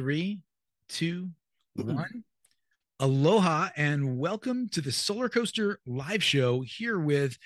three, two, one. Aloha and welcome to the Solar Coaster live show here with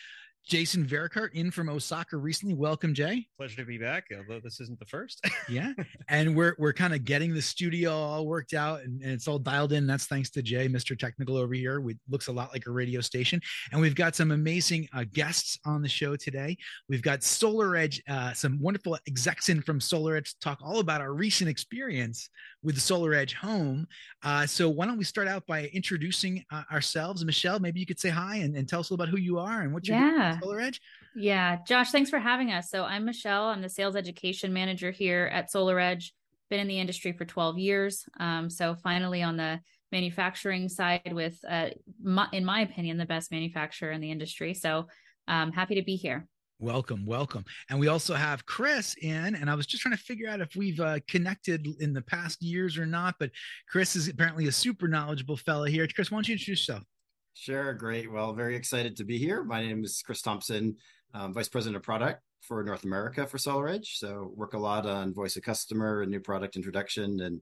Jason Vericart in from Osaka recently. Welcome, Jay. Pleasure to be back, although this isn't the first. yeah. And we're we're kind of getting the studio all worked out and, and, it's all dialed in. That's thanks to Jay, Mr. Technical over here. We looks a lot like a radio station. And we've got some amazing uh, guests on the show today. We've got Solar Edge, uh, some wonderful execs in from Solar Edge to talk all about our recent experience with the Solar Edge home. Uh, so why don't we start out by introducing uh, ourselves? Michelle, maybe you could say hi and, and tell us a little about who you are and what you're yeah. doing Solar Edge. Yeah, Josh, thanks for having us. So I'm Michelle. I'm the sales education manager here at Solar Edge. Been in the industry for 12 years. Um, so finally on the manufacturing side with, uh, my, in my opinion, the best manufacturer in the industry. So I'm um, happy to be here. Welcome, welcome. And we also have Chris in, and I was just trying to figure out if we've uh, connected in the past years or not, but Chris is apparently a super knowledgeable fellow here. Chris, why don't you introduce yourself? Sure, great. Well, very excited to be here. My name is Chris Thompson, um, Vice President of Product for North America for SolarEdge. So work a lot on voice of customer and new product introduction and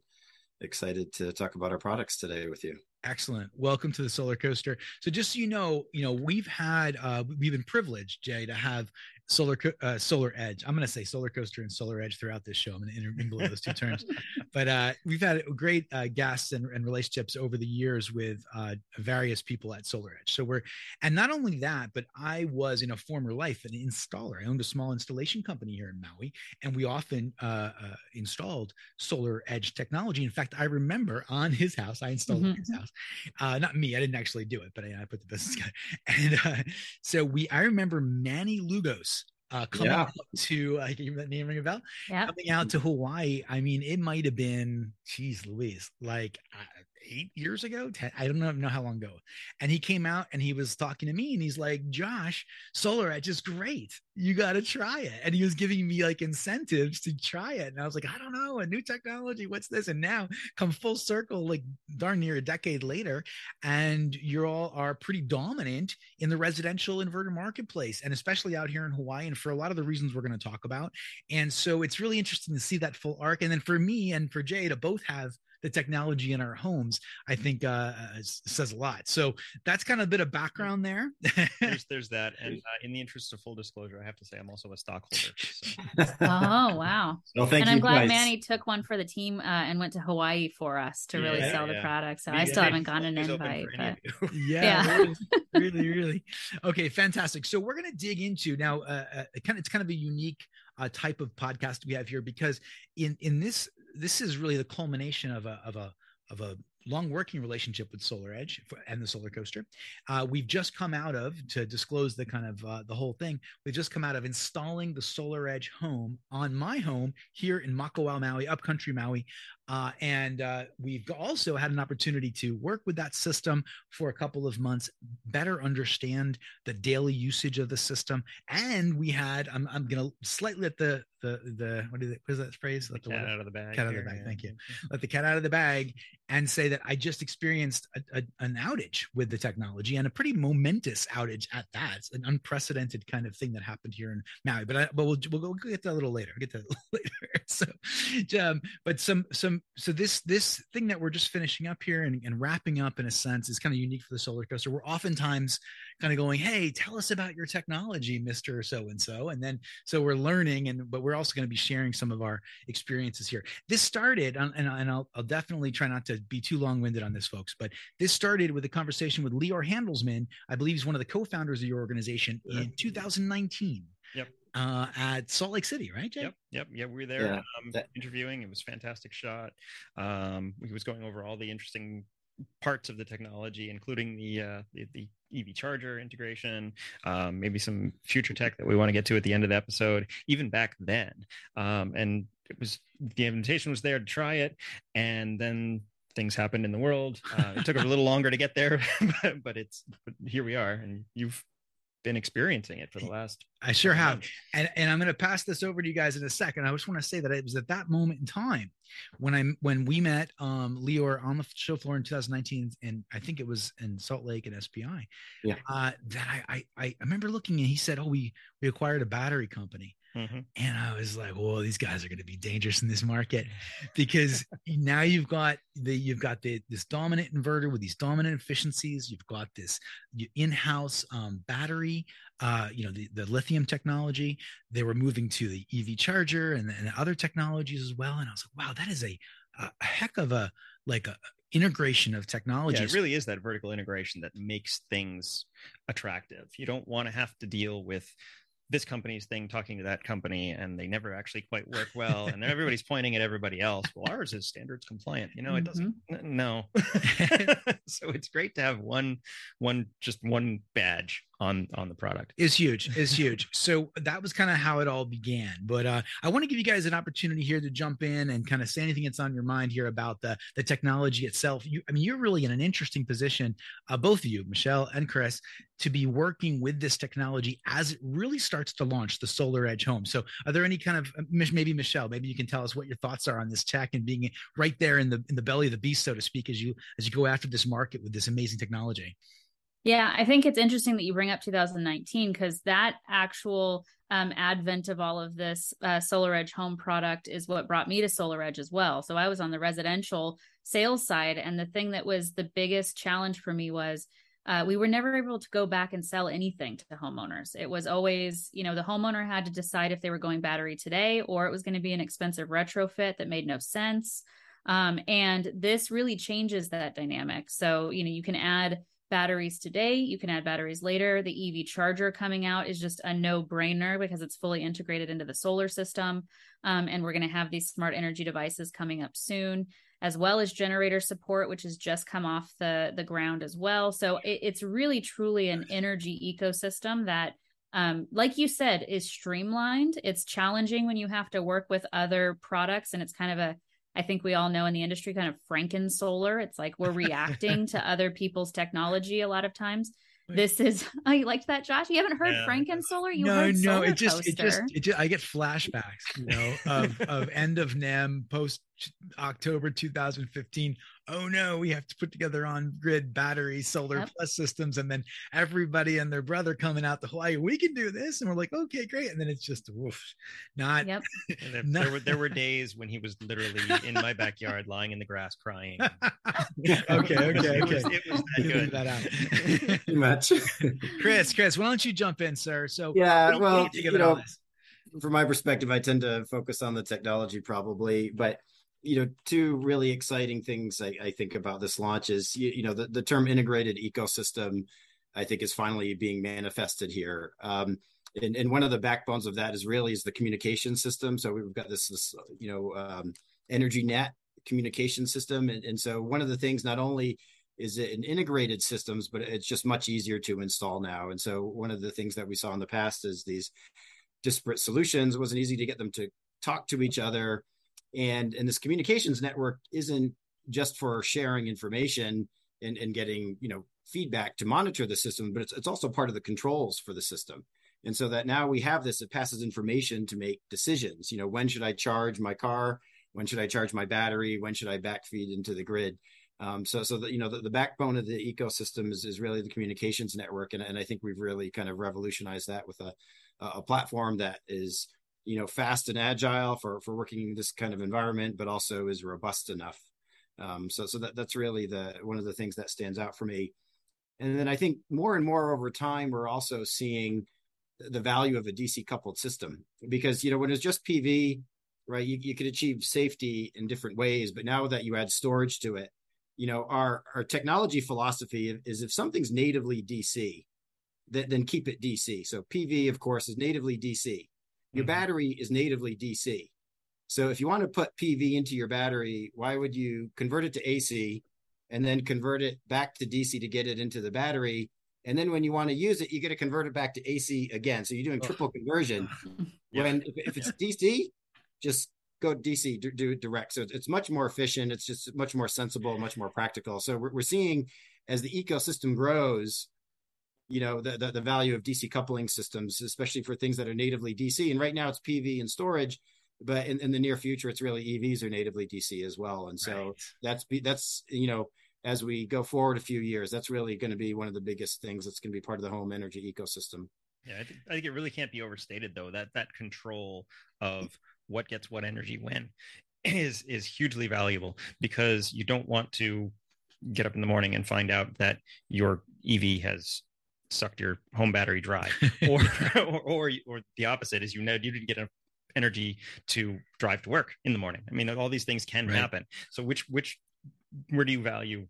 excited to talk about our products today with you. Excellent. Welcome to the Solar Coaster. So just so you know, you know, we've had uh we've been privileged, Jay, to have solar uh, solar edge. I'm going to say solar coaster and solar edge throughout this show. I'm going to intermingle those two terms. But uh, we've had great uh, guests and, and, relationships over the years with uh, various people at solar edge. So we're and not only that but i was in a former life an installer. I owned a small installation company here in maui and we often uh, uh, installed solar edge technology. In fact i remember on his house i installed mm-hmm. his house. Not me i didn't actually do it but i, I put the business guy and so we i remember manny lugos uh, coming yeah. out to uh, can you that name ring a bell? Yeah. Coming out to Hawaii. I mean, it might have been, geez, Louise, like uh, eight years ago. Ten, I don't know, know how long ago. And he came out and he was talking to me and he's like, Josh, Solar Edge is great. You got to try it. And he was giving me like incentives to try it. And I was like, I don't know, a new technology. What's this? And now come full circle, like darn near a decade later, and you all are pretty dominant in the residential inverter marketplace, and especially out here in Hawaii. And for a lot of the reasons we're going to talk about. And so it's really interesting to see that full arc. And then for me and for Jay to both have the technology in our homes, I think uh, uh says a lot. So that's kind of a bit of background there. there's, there's that. And uh, in the interest of full disclosure, I have to say I'm also a stockholder. So. oh, wow. Well, thank you. and I'm glad guys. Manny took one for the team uh, and went to Hawaii for us to really sell yeah. the product. So I still haven't gotten an invite. But... yeah, yeah. really, really, really. Okay, fantastic. So we're going to dig into now, uh, uh, kind of, it's kind of a unique uh, type of podcast we have here because in in this this is really the culmination of a of a of a long working relationship with Solar Edge and the Solar Coaster. Uh, we've just come out of to disclose the kind of uh, the whole thing. We've just come out of installing the Solar Edge home on my home here in Makawao, Maui, upcountry Maui, uh, and uh, we've also had an opportunity to work with that system for a couple of months, better understand the daily usage of the system. And we had, I'm, I'm going to slightly let the, the, the, what is it? What is that phrase? Let the, cat out of the bag. Cat out of the bag. Yeah. Thank you. Let the cat out of the bag and say that I just experienced a, a, an outage with the technology and a pretty momentous outage at that. It's an unprecedented kind of thing that happened here in Maui, but I, but we'll, we'll, we'll get to that a little later. We'll get to that later. So, um, but some, some, so this this thing that we're just finishing up here and, and wrapping up in a sense is kind of unique for the solar coaster. We're oftentimes kind of going hey tell us about your technology mr so and so and then so we're learning and but we're also going to be sharing some of our experiences here. This started and, and I'll, I'll definitely try not to be too long-winded on this folks but this started with a conversation with Lior Handelsman. I believe he's one of the co-founders of your organization in 2019 Yep uh, at Salt Lake City, right? Jay? Yep, yep, yeah. We were there yeah. um, interviewing. It was fantastic shot. Um, he was going over all the interesting parts of the technology, including the uh, the, the EV charger integration, um, maybe some future tech that we want to get to at the end of the episode. Even back then, um, and it was the invitation was there to try it, and then things happened in the world. Uh, it took a little longer to get there, but, but it's but here we are, and you've been experiencing it for the last I sure have. And and I'm going to pass this over to you guys in a second. I just want to say that it was at that moment in time when I when we met um Lior on the show floor in 2019 and I think it was in Salt Lake at SPI. Yeah. Uh that I I I remember looking and he said, "Oh, we we acquired a battery company." Mm-hmm. And I was like, "Whoa, these guys are going to be dangerous in this market," because now you've got the you've got the this dominant inverter with these dominant efficiencies. You've got this in-house um, battery, uh, you know, the, the lithium technology. They were moving to the EV charger and, and other technologies as well. And I was like, "Wow, that is a a heck of a like a integration of technology. Yeah, it really is that vertical integration that makes things attractive. You don't want to have to deal with this company's thing talking to that company and they never actually quite work well and then everybody's pointing at everybody else. Well ours is standards compliant you know it doesn't mm-hmm. no. So it's great to have one one just one badge on on the product. Is huge is huge. So that was kind of how it all began but uh, i want to give you guys an opportunity here to jump in and kind of say anything that's on your mind here about the the technology itself. You i mean you're really in an interesting position uh, both of you michelle and chris to be working with this technology as it really starts to launch the solar edge home. So are there any kind of uh, maybe michelle maybe you can tell us what your thoughts are on this tech and being right there in the in the belly of the beast so to speak as you as you go after this market with this amazing technology yeah, I think it's interesting that you bring up 2019 because that actual um, advent of all of this uh, Solar Edge home product is what brought me to Solar Edge as well. So I was on the residential sales side, and the thing that was the biggest challenge for me was uh, we were never able to go back and sell anything to homeowners. It was always, you know, the homeowner had to decide if they were going battery today or it was going to be an expensive retrofit that made no sense. Um, and this really changes that dynamic. So, you know, you can add batteries today. You can add batteries later. The EV charger coming out is just a no brainer because it's fully integrated into the solar system. Um, and we're going to have these smart energy devices coming up soon, as well as generator support, which has just come off the, the ground as well. So it, it's really truly an energy ecosystem that um, like you said, is streamlined. It's challenging when you have to work with other products, and it's kind of a I think we all know in the industry kind of Franken solar. It's like we're reacting to other people's technology a lot of times. This is oh you liked that, Josh? You haven't heard yeah. Franken solar? You no, heard no, it just it just it just I get flashbacks, you know, of of end of NEM post October 2015 oh no, we have to put together on grid battery solar yep. plus systems. And then everybody and their brother coming out to Hawaii, we can do this. And we're like, okay, great. And then it's just woof, not. Yep. there, not... there, were, there were days when he was literally in my backyard lying in the grass crying. okay, okay, okay. It was, it was that good. That out. Too much. Chris, Chris, why don't you jump in, sir? So, yeah, well, you, you know, from my perspective, I tend to focus on the technology probably, but you know, two really exciting things I, I think about this launch is you, you, know the, the term integrated ecosystem. I think is finally being manifested here. Um, and, and one of the backbones of that is really is the communication system. So we've got this, this you know, um, energy net communication system. And, and so one of the things not only is it an integrated systems, but it's just much easier to install now. And so one of the things that we saw in the past is these disparate solutions. It wasn't easy to get them to talk to each other and and this communications network isn't just for sharing information and, and getting you know feedback to monitor the system but it's, it's also part of the controls for the system. And so that now we have this it passes information to make decisions. You know when should i charge my car? When should i charge my battery? When should i backfeed into the grid? Um, so so that you know the, the, backbone of the ecosystem is, is really the communications network. And, and i think we've really kind of revolutionized that with a a platform that is you know fast and agile for for working in this kind of environment, but also is robust enough. Um, so so that that's really the one of the things that stands out for me. And then I think more and more over time, we're also seeing the value of a DC coupled system because you know when it's just PV, right, you, you could achieve safety in different ways, but now that you add storage to it, you know our our technology philosophy is if something's natively DC, then, then keep it DC. So PV, of course, is natively DC your mm-hmm. battery is natively DC. So if you want to put PV into your battery, why would you convert it to AC and then convert it back to DC to get it into the battery? And then when you want to use it, you get to convert it back to AC again. So you're doing triple conversion. yeah. When if, if, it's DC, just go DC, do, do direct. So it's much more efficient. It's just much more sensible, much more practical. So we're, we're seeing as the ecosystem grows, you know the, the, the value of DC coupling systems, especially for things that are natively DC. And right now it's PV and storage, but in, in the near future it's really EVs are natively DC as well. And so right. that's that's you know as we go forward a few years, that's really going to be one of the biggest things that's going to be part of the home energy ecosystem. Yeah, I think, I think it really can't be overstated though that that control of what gets what energy when is is hugely valuable because you don't want to get up in the morning and find out that your EV has sucked your home battery dry or, or, or or the opposite is you know you didn't get enough energy to drive to work in the morning i mean all these things can right. happen so which which where do you value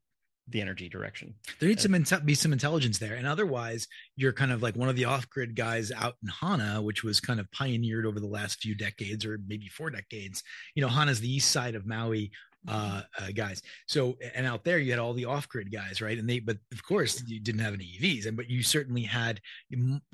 the energy direction. There needs to uh, be some intelligence there, and otherwise, you're kind of like one of the off-grid guys out in Hana, which was kind of pioneered over the last few decades, or maybe four decades. You know, Hana's the east side of Maui, uh, uh, guys. So, and out there you had all the off-grid guys, right? And they, but of course you didn't have any EVs, and but you certainly had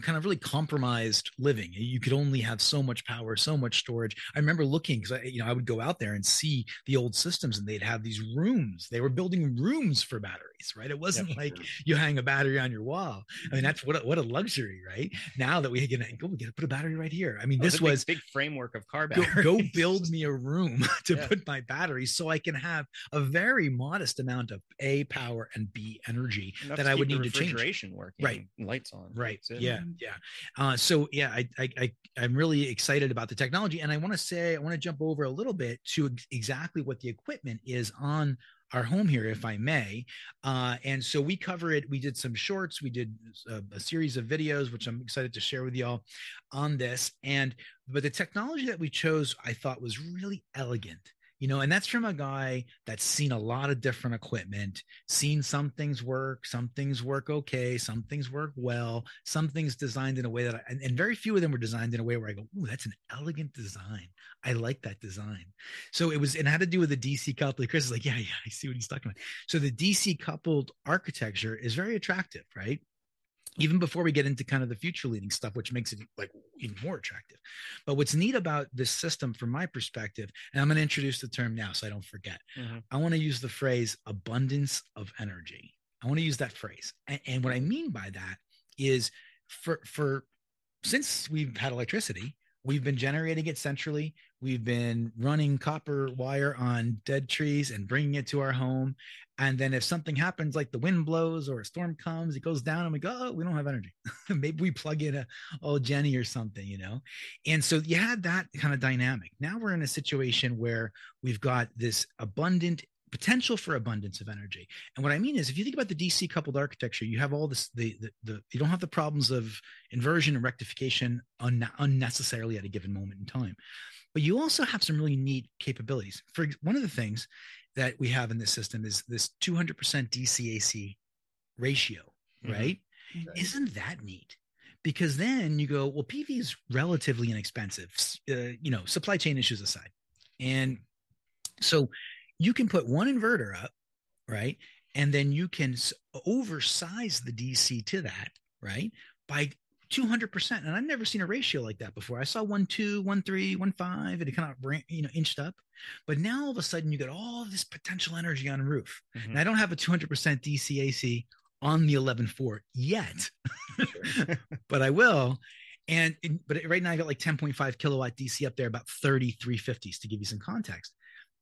kind of really compromised living. You could only have so much power, so much storage. I remember looking because I, you know, I would go out there and see the old systems, and they'd have these rooms. They were building rooms for batteries, right? It wasn't like you hang a battery on your wall. I mean, that's what a, what a luxury, right? Now that we can go, we get to put a battery right here. I mean, oh, this was big, big, framework of car batteries. Go, go build me a room to yeah. put my batteries so I I can have a very modest amount of A power and B energy Enough that I would need to change. Refrigeration working, right? Lights on, right? Yeah, yeah. Uh, so yeah, I, I, I I'm really excited about the technology, and I want to say I want to jump over a little bit to exactly what the equipment is on our home here, if I may. Uh, and so we cover it. We did some shorts. We did a, a, series of videos, which I'm excited to share with y'all on this. And but the technology that we chose, I thought was really elegant you know and that's from a guy that's seen a lot of different equipment seen some things work some things work okay some things work well some things designed in a way that I, and, and very few of them were designed in a way where i go oh that's an elegant design. I like that design. So it was and it had to do with the dc coupled chris is like yeah yeah i see what he's talking about. So the dc coupled architecture is very attractive right even before we get into kind of the future leading stuff which makes it like even more attractive. But what's neat about this system from my perspective and i'm going to introduce the term now so i don't forget. Mm-hmm. i want to use the phrase abundance of energy. I want to use that phrase. And, and what i mean by that is for for since we've had electricity we've been generating it centrally we've been running copper wire on dead trees and bringing it to our home and then if something happens, like the wind blows or a storm comes, it goes down, and we go, oh, we don't have energy. Maybe we plug in a old Jenny or something, you know? And so you had that kind of dynamic. Now we're in a situation where we've got this abundant potential for abundance of energy. And what I mean is, if you think about the DC coupled architecture, you have all this, the, the, the you don't have the problems of inversion and rectification un- unnecessarily at a given moment in time. But you also have some really neat capabilities. For one of the things that we have in this system is this 200% DCAC ratio, mm-hmm. right? Mm-hmm. Isn't that neat? Because then you go, well, PV is relatively inexpensive, uh, you know, supply chain issues aside. And so you can put one inverter up, right? And then you can oversize the DC to that, right? By 200%. And I've never seen a ratio like that before. I saw one, two, one, three, one, five, and it kind of, you know, inched up. But now all of a sudden you get all this potential energy on roof. Mm-hmm. And I don't have a 200% DCAC on the 11.4 yet, but I will. And, but right now I got like 10.5 kilowatt DC up there, about 3350s to give you some context.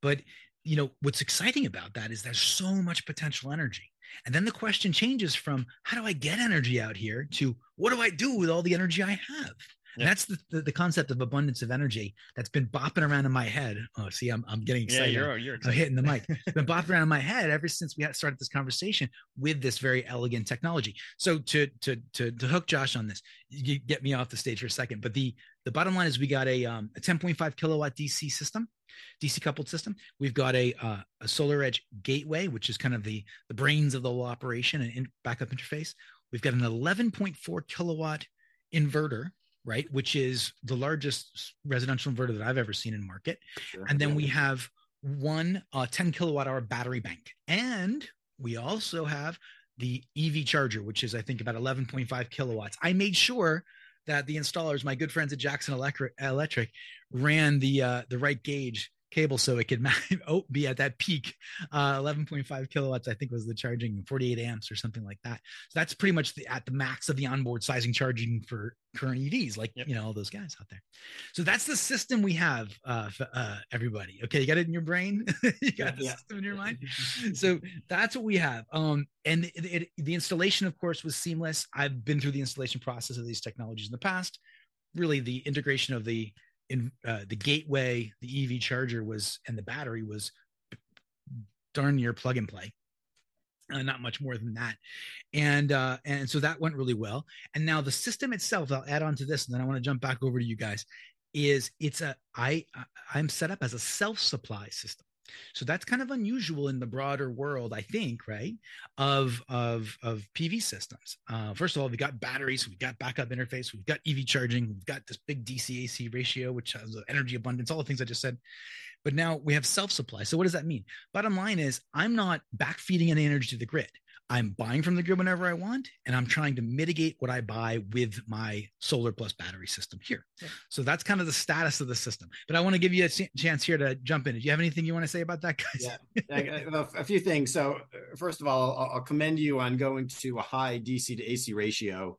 But, you know, what's exciting about that is there's so much potential energy. And then the question changes from how do I get energy out here to what do I do with all the energy I have? Yeah. That's the, the, the, concept of abundance of energy that's been bopping around in my head. Oh, see, I'm, I'm getting excited. Yeah, you're, you're excited. I'm hitting the mic. It's been bopping around in my head ever since we had started this conversation with this very elegant technology. So to to to to hook Josh on this, you get me off the stage for a second. But the the bottom line is we got a um, a 10.5 kilowatt DC system, DC coupled system. We've got a uh, a Solar Edge gateway, which is kind of the the brains of the whole operation and in backup interface. We've got an 11.4 kilowatt inverter right? Which is the largest residential inverter that I've ever seen in market. Sure. And then we have one uh, 10 kilowatt hour battery bank. And we also have the EV charger, which is, I think, about 11.5 kilowatts. I made sure that the installers, my good friends at Jackson Electric, ran the uh, the right gauge cable so it could oh, be at that peak. Uh, 11.5 kilowatts i think was the charging 48 amps or something like that. So that's pretty much the, at the max of the onboard sizing charging for current evs like yep. you know all those guys out there. So that's the system we have uh, for, uh, everybody. Okay you got it in your brain? You got the yeah. system in your mind? So that's what we have. Um, and it, it, the installation of course was seamless. I've been through the installation process of these technologies in the past. Really the integration of the in uh, the gateway, the EV charger was, and the battery was darn near plug and play. Uh, not much more than that, and uh, and so that went really well. And now the system itself, I'll add on to this, and then I want to jump back over to you guys. Is it's a I I'm set up as a self supply system. So that's kind of unusual in the broader world, I think, right? Of of of PV systems. Uh, first of all, we got batteries, we've got backup interface, we've got EV charging, we've got this big DC AC ratio, which has energy abundance, all the things I just said. But now we have self supply. So what does that mean? Bottom line is, I'm not backfeeding any energy to the grid. I'm buying from the grid whenever I want, and I'm trying to mitigate what I buy with my solar plus battery system here. Yeah. So that's kind of the status of the system. But I want to give you a chance here to jump in. Do you have anything you want to say about that, guys? Yeah, a few things. So uh, first of all, I'll commend you on going to a high DC to AC ratio,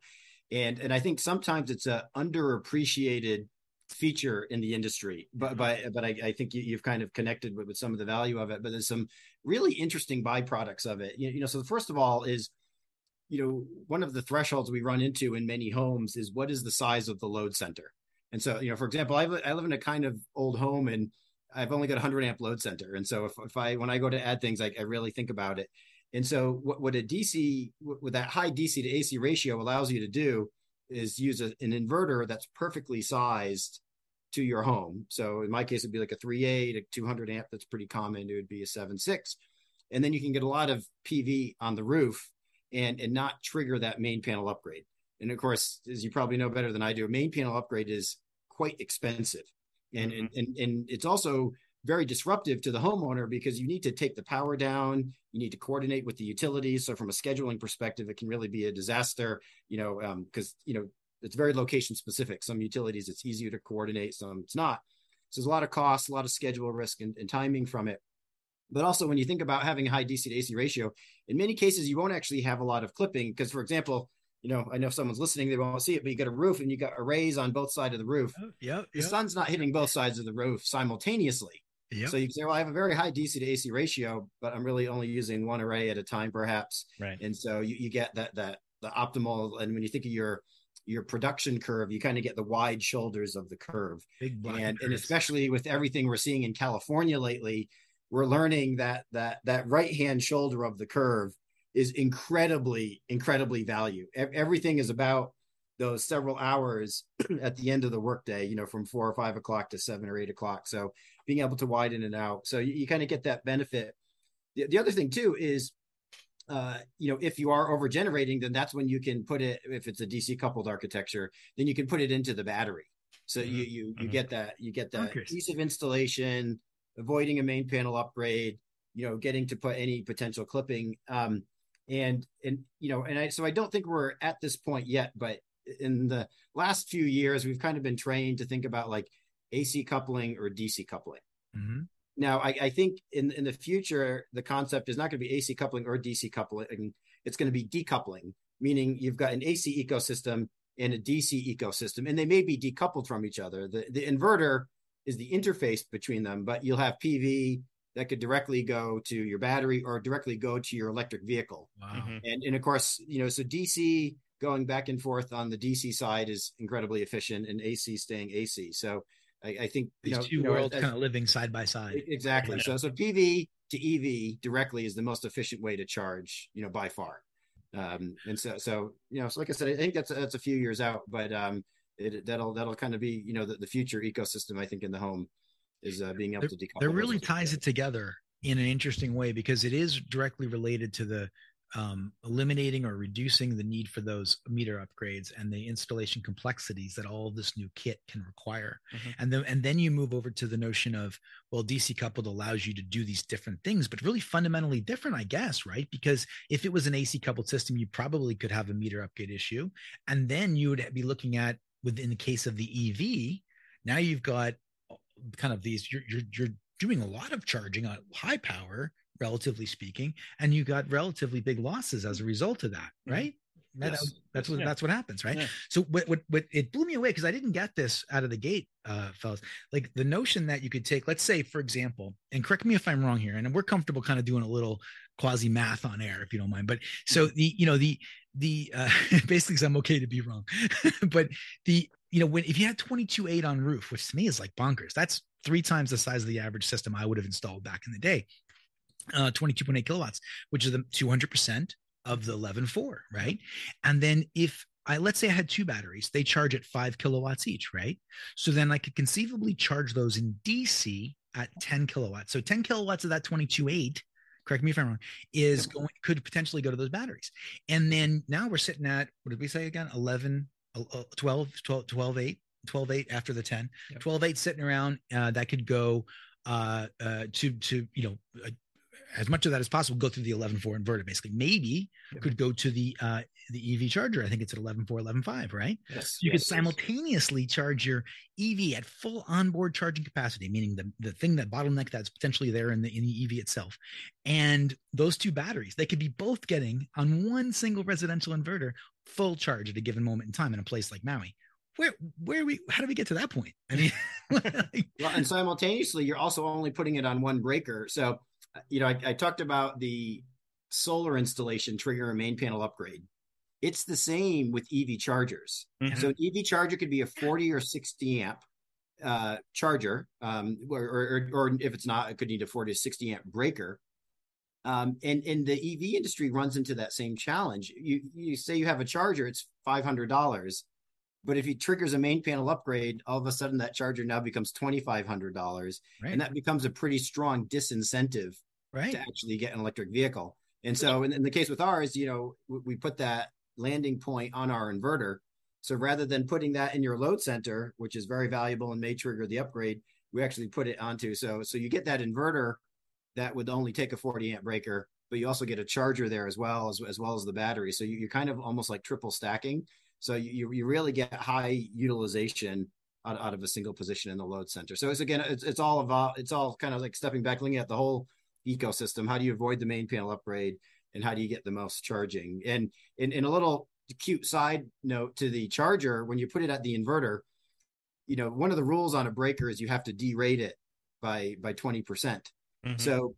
and and I think sometimes it's a underappreciated feature in the industry but mm-hmm. but but I, I think you, have kind of connected with, with some of the value of it but there's some really interesting byproducts of it. You, you know so the first of all is you know one of the thresholds we run into in many homes is what is the size of the load center? And so you know for example i, I live in a kind of old home and i've only got a 100 amp load center. And so if, if i when i go to add things I, I really think about it. And so what, what a dc with that high dc to ac ratio allows you to do is use a, an inverter that's perfectly sized to your home. So in my case, it'd be like a 3.8, a 200 amp. That's pretty common. It would be a 7.6. And then you can get a lot of PV on the roof and, and not trigger that main panel upgrade. And of course, as you probably know better than I do, a main panel upgrade is quite expensive. And, mm-hmm. and, and, and it's also very disruptive to the homeowner because you need to take the power down you need to coordinate with the utilities so from a scheduling perspective it can really be a disaster you know because um, you know it's very location specific some utilities it's easier to coordinate some it's not so there's a lot of costs a lot of schedule risk and, and timing from it but also when you think about having a high dc to ac ratio in many cases you won't actually have a lot of clipping because for example you know, I know if someone's listening, they won't see it, but you got a roof and you got arrays on both sides of the roof. Oh, yeah. The sun's not hitting both sides of the roof simultaneously. Yep. So you can say, well, I have a very high DC to AC ratio, but I'm really only using one array at a time, perhaps. Right. And so you, you get that that the optimal. And when you think of your your production curve, you kind of get the wide shoulders of the curve. Big and and especially with everything we're seeing in California lately, we're learning that that that right hand shoulder of the curve is incredibly incredibly value. Everything is about those several hours at the end of the workday, you know, from four or five o'clock to seven or eight o'clock. So being able to widen it out. So you, you kind of get that benefit. The, the other thing too is, uh, you know, if you are over generating, then that's when you can put it. If it's a DC coupled architecture, then you can put it into the battery. So mm-hmm. you you you mm-hmm. get that you get that ease of installation, avoiding a main panel upgrade. You know, getting to put any potential clipping. Um, and and you know, and I so I don't think we're at this point yet, but in the last few years, we've kind of been trained to think about like AC coupling or DC coupling. Mm-hmm. Now, I, I, think in in the future, the concept is not going to be AC coupling or DC coupling. It's going to be decoupling, meaning you've got an AC ecosystem and a DC ecosystem, and they may be decoupled from each other. The the inverter is the interface between them, but you'll have PV that could directly go to your battery or directly go to your electric vehicle. Wow. Mm-hmm. And and of course, you know, so DC going back and forth on the DC side is incredibly efficient, and AC staying AC. So I, I think these know, two worlds kind of living side by side. Exactly. Yeah. So so PV to EV directly is the most efficient way to charge, you know, by far. Um, and so so you know, so like I said, I think that's that's a few years out, but um, it, that'll that'll kind of be you know the, the future ecosystem I think in the home is uh, being able there, to decouple. That really ties together. it together in an interesting way because it is directly related to the um, eliminating or reducing the need for those meter upgrades and the installation complexities that all this new kit can require. Mm-hmm. And then and then you move over to the notion of well, DC coupled allows you to do these different things, but really fundamentally different, I guess, right? Because if it was an AC coupled system, you probably could have a meter upgrade issue, and then you would be looking at within the case of the EV. Now you've got kind of these you're, you're, you're doing a lot of charging on high power, relatively speaking, and you got relatively big losses as a result of that, mm-hmm. right? That, yes. That's what yeah. that's what happens, right? Yeah. So what, what what it blew me away because I didn't get this out of the gate, uh, fellas. Like the notion that you could take, let's say, for example, and correct me if I'm wrong here, and we're comfortable kind of doing a little quasi math on air if you don't mind. But so mm-hmm. the you know the the uh, basically because I'm okay to be wrong, but the you know when if you had 22 8 on roof, which to me is like bonkers, that's three times the size of the average system I would have installed back in the day. Uh, 22.8 kilowatts, which is the 200 percent of the 11.4, right? And then if I let's say I had two batteries, they charge at five kilowatts each, right? So then I could conceivably charge those in DC at 10 kilowatts. So 10 kilowatts of that 22.8 correct me if I'm wrong, is going could potentially go to those batteries. And then now we're sitting at what did we say again? 11, uh, 12, 12, 12 8, 12 8 after the 10, yep. 12 8 sitting around uh, that could go uh, uh, to to you know uh, as much of that as possible go through the 11.4 inverter basically. Maybe could go to the uh the ev charger. I think it's at 11.4 11.5 right? Yes you yes, could simultaneously yes. charge your ev at full onboard charging capacity meaning the, the thing that bottleneck that's potentially there in the in the ev itself. And those two batteries they could be both getting on one single residential inverter full charge at a given moment in time in a place like maui. Where where we how do we get to that point? I mean well, and simultaneously you're also only putting it on one breaker. So you know, I, I talked about the solar installation trigger a main panel upgrade. It's the same with EV chargers. Mm-hmm. So an EV charger could be a 40 or 60 amp uh, charger, um, or, or, or, if it's not, it could need a 40 to 60 amp breaker. Um, and, and the EV industry runs into that same challenge. You, you say you have a charger, it's $500. But if he triggers a main panel upgrade, all of a sudden that charger now becomes $2,500. Right. And that becomes a pretty strong disincentive right. to actually get an electric vehicle. And so in, in the case with ours, you know, we put that landing point on our inverter. So rather than putting that in your load center, which is very valuable and may trigger the upgrade, we actually put it onto. So so you get that inverter that would only take a 40 amp breaker, but you also get a charger there as well as, as well as the battery. So you, are kind of almost like triple stacking. So you you really get high utilization out, out of a single position in the load center. So it's again it's it's all about it's all kind of like stepping back, looking at the whole ecosystem. How do you avoid the main panel upgrade, and how do you get the most charging? And in, in a little cute side note to the charger, when you put it at the inverter, you know one of the rules on a breaker is you have to derate it by by twenty percent. Mm-hmm. So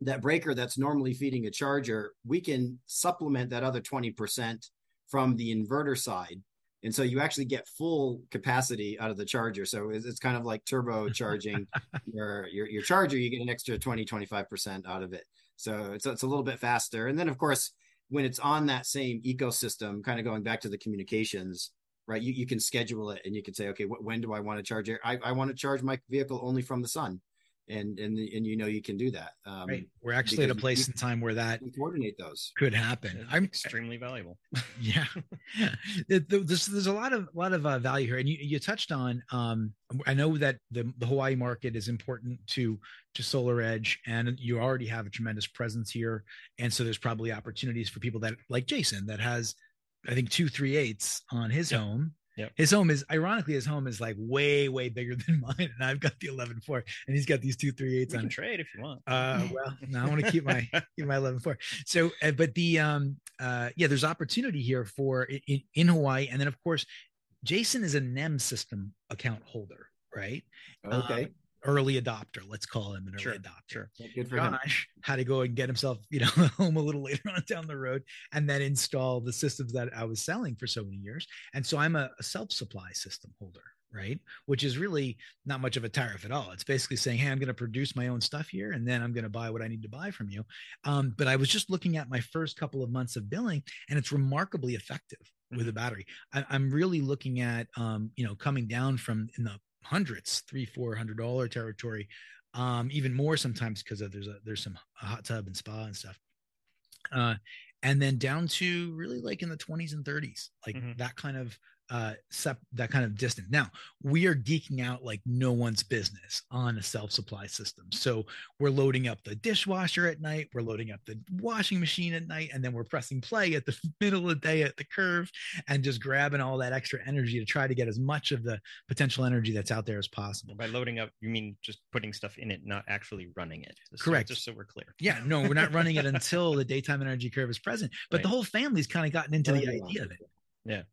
that breaker that's normally feeding a charger, we can supplement that other twenty percent from the inverter side. And so you actually get full capacity out of the charger. So it's, it's kind of like turbo charging your, your, your charger. You get an extra 20 25% out of it. So it's, it's a little bit faster. And then of course when it's on that same ecosystem kind of going back to the communications right you, you can schedule it and you can say okay wh- when do i want to charge it? I, I want to charge my vehicle only from the sun and and and you know you can do that. Um, right. We're actually at a place in time where that coordinate those could happen. I'm extremely valuable. yeah, there's there's a lot of a lot of uh, value here, and you you touched on. Um, I know that the the Hawaii market is important to to Solar Edge, and you already have a tremendous presence here, and so there's probably opportunities for people that like Jason that has. I think two three eights on his yep. home Yep. His home is ironically his home is like way way bigger than mine, and I've got the 11.4, and he's got these two three eights on trade if you want. Uh, well, no, I want to keep my keep my 11.4. So, uh, but the um uh yeah, there's opportunity here for in, in Hawaii, and then of course, Jason is a NEM system account holder, right? Okay. Um, early adopter. Let's call him an early sure, adopter. Sure. Good for Josh him. had to go and get himself, you know, home a little later on down the road and then install the systems that I was selling for so many years. And so I'm a, a self-supply system holder, right? Which is really not much of a tariff at all. It's basically saying, hey, I'm going to produce my own stuff here and then I'm going to buy what I need to buy from you. Um, but I was just looking at my first couple of months of billing and it's remarkably effective with a mm-hmm. battery. I, am really looking at, um, you know, coming down from in the hundreds, three, four hundred dollar territory, um, even more sometimes because there's a there's some a hot tub and spa and stuff. Uh, and then down to really like in the 20s and 30s, like mm-hmm. that kind of uh sep- that kind of distance. Now we are geeking out like no one's business on a self-supply system. So we're loading up the dishwasher at night we're loading up the washing machine at night and then we're pressing play at the middle of the day at the curve and just grabbing all that extra energy to try to get as much of the potential energy that's out there as possible. By loading up you mean just putting stuff in it not actually running it. So, correct. just so we're clear. Yeah no we're not running it until the daytime energy curve is present but right. the whole family's kind of gotten into oh, the idea of it. Yeah. Oh,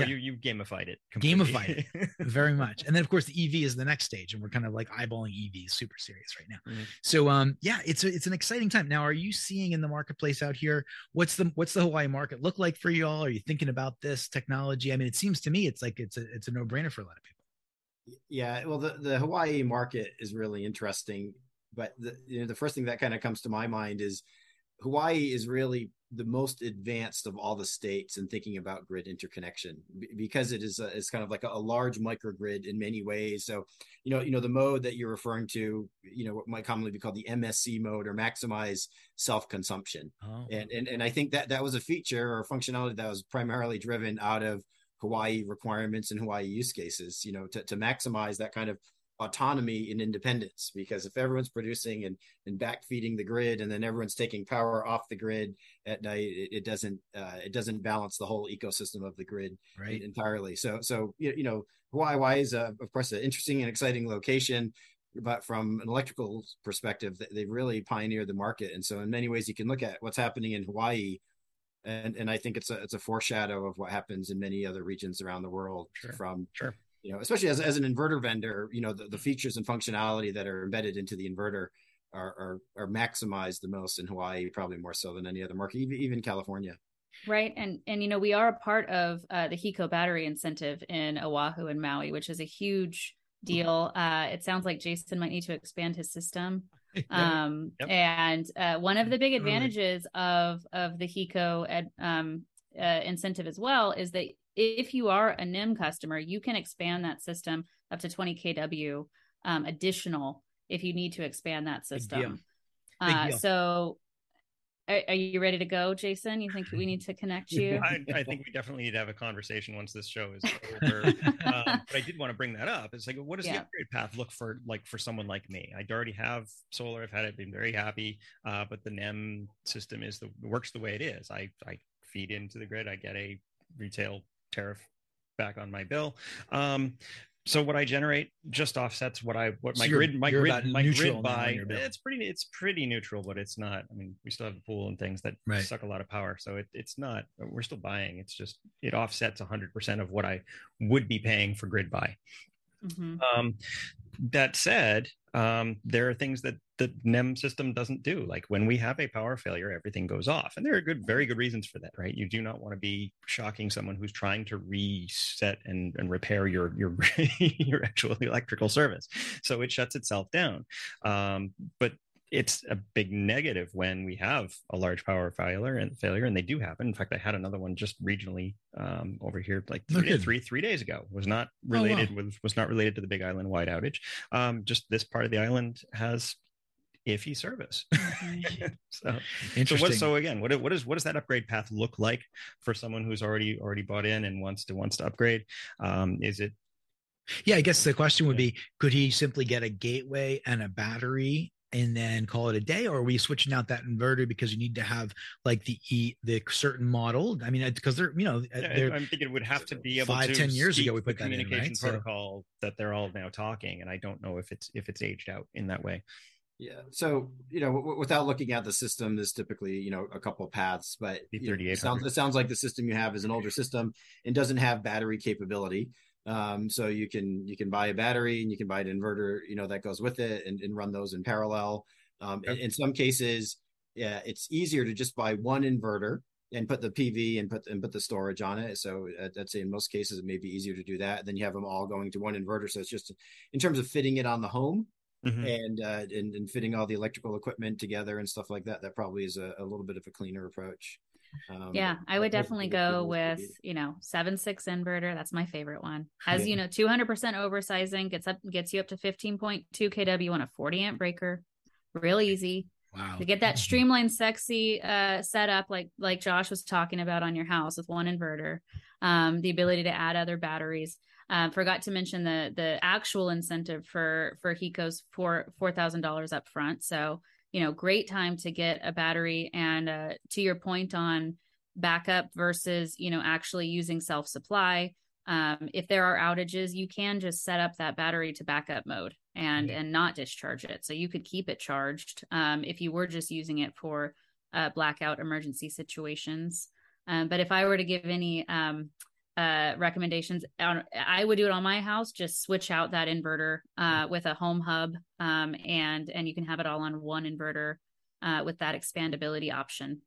yeah. you, you gamified it. Completely. Gamified it very much. And then of course the EV is the next stage, and we're kind of like eyeballing EVs super serious right now. Mm-hmm. So um yeah, it's a, it's an exciting time. Now, are you seeing in the marketplace out here what's the what's the Hawaii market look like for you all? Are you thinking about this technology? I mean, it seems to me it's like it's a it's a no brainer for a lot of people. Yeah, well, the the Hawaii market is really interesting, but the you know the first thing that kind of comes to my mind is Hawaii is really the most advanced of all the states in thinking about grid interconnection because it is a, it's kind of like a, a, large microgrid in many ways. So, you know, you know the mode that you're referring to, you know, what might commonly be called the MSC mode or maximize self consumption, oh. and, and and I think that that was a feature or functionality that was primarily driven out of Hawaii requirements and Hawaii use cases. You know, to to maximize that kind of autonomy and independence because if everyone's producing and, and backfeeding the grid and then everyone's taking power off the grid at night it, it doesn't uh, it doesn't balance the whole ecosystem of the grid right. entirely so so you know Hawaii is a, of course an interesting and exciting location but from an electrical perspective they've really pioneered the market and so in many ways you can look at what's happening in Hawaii and and I think it's a it's a foreshadow of what happens in many other regions around the world sure. from sure you know, especially as, as an inverter vendor, you know, the, the features and functionality that are embedded into the inverter are, are, are maximized the most in Hawaii, probably more so than any other market, even, even California. Right. And, and, you know, we are a part of uh, the HECO battery incentive in Oahu and Maui, which is a huge deal. Uh, it sounds like Jason might need to expand his system. Um, yep. and uh, one of the big advantages of, of the HECO ed, um, uh, incentive as well is that if you are a NEM customer, you can expand that system up to 20 kW um, additional if you need to expand that system. Uh, so, are, are, you ready to go, Jason? You think we need to connect you? I, I think we definitely need to have a conversation once this show is over. um, but I did want to bring that up. It's like, what does yeah. the upgrade path look for, like for someone like me? I already have solar. I've had it, been very happy. Uh, but the NEM system is the works the way it is. I I feed into the grid. I get a retail tariff back on my bill. Um, so what I generate just offsets what I what my grid my grid my grid buy. It's pretty it's pretty neutral, but it's not. I mean, we still have a pool and things that right. suck a lot of power, so it, it's not. We're still buying. It's just it offsets 100 percent of what I would be paying for grid buy. Mm-hmm. Um, that said, um, there are things that the NEM system doesn't do. Like when we have a power failure, everything goes off, and there are good, very good reasons for that, right? You do not want to be shocking someone who's trying to reset and, and repair your your your actual electrical service, so it shuts itself down. Um, but it's a big negative when we have a large power failure and failure, and they do happen. In fact, I had another one just regionally um, over here, like three three days ago. Was not related oh, wow. with was not related to the Big Island wide outage. Um, just this part of the island has iffy service. Mm-hmm. so, Interesting. So, what, so again, what what is what does that upgrade path look like for someone who's already already bought in and wants to wants to upgrade? Um, is it yeah, I guess the question would be could he simply get a gateway and a battery and then call it a day or are we switching out that inverter because you need to have like the e the certain model i mean because they're you know yeah, they're, i'm thinking it would have to be able five to ten years ago we put that communication in, right? protocol so, that they're all now talking and i don't know if it's if it's aged out in that way yeah. So, you know, w- without looking at the system, there's typically, you know, a couple paths, but you know, it, sounds, it sounds like the system you have is an older system and doesn't have battery capability. Um, so you can you can buy a battery and you can buy an inverter, you know, that goes with it and, and run those in parallel. Um, in, in, some cases, yeah, it's easier to just buy one inverter and put the PV and put and put the storage on it. So uh, I'd say in most cases it may be easier to do that. Then you have them all going to one inverter. So it's just in terms of fitting it on the home. Mm-hmm. And, uh, and and fitting all the electrical equipment together and stuff like that. That probably is a, a little bit of a cleaner approach. Um, yeah, I would definitely go with you know seven six inverter. That's my favorite one. Has yeah. you know two hundred percent oversizing gets up gets you up to fifteen point two kW on a forty amp breaker. Real easy. Wow. To get that streamlined, sexy uh, setup like like Josh was talking about on your house with one inverter. um, the ability to add other batteries. Um, forgot to mention the the actual incentive for for Hecos for four thousand dollars up front. So you know, great time to get a battery. And uh, to your point on backup versus you know actually using self supply, um, if there are outages, you can just set up that battery to backup mode and mm-hmm. and not discharge it. So you could keep it charged um, if you were just using it for uh, blackout emergency situations. Um, but if I were to give any um, uh, recommendations, on, I would do it on my house. Just switch out that inverter uh, with a home hub, um, and and you can have it all on one inverter uh, with that expandability option.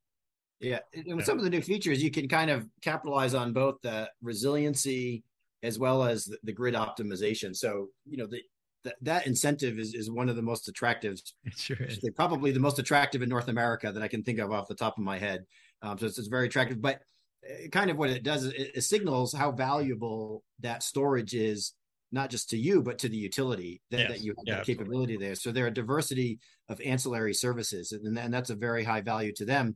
Yeah, and with some of the new features, you can kind of capitalize on both the resiliency as well as the, the grid optimization. So you know the that, that incentive is, is one of the most attractive. It sure is. Probably the most attractive in North America that I can think of off the top of my head. Um, so it's, it's, very attractive. But kind of what it does is it, it, signals how valuable that storage is, not just to you, but to the utility that, yes. that you have yeah, capability absolutely. there. So there are diversity of ancillary services, and, and that's a very high value to them.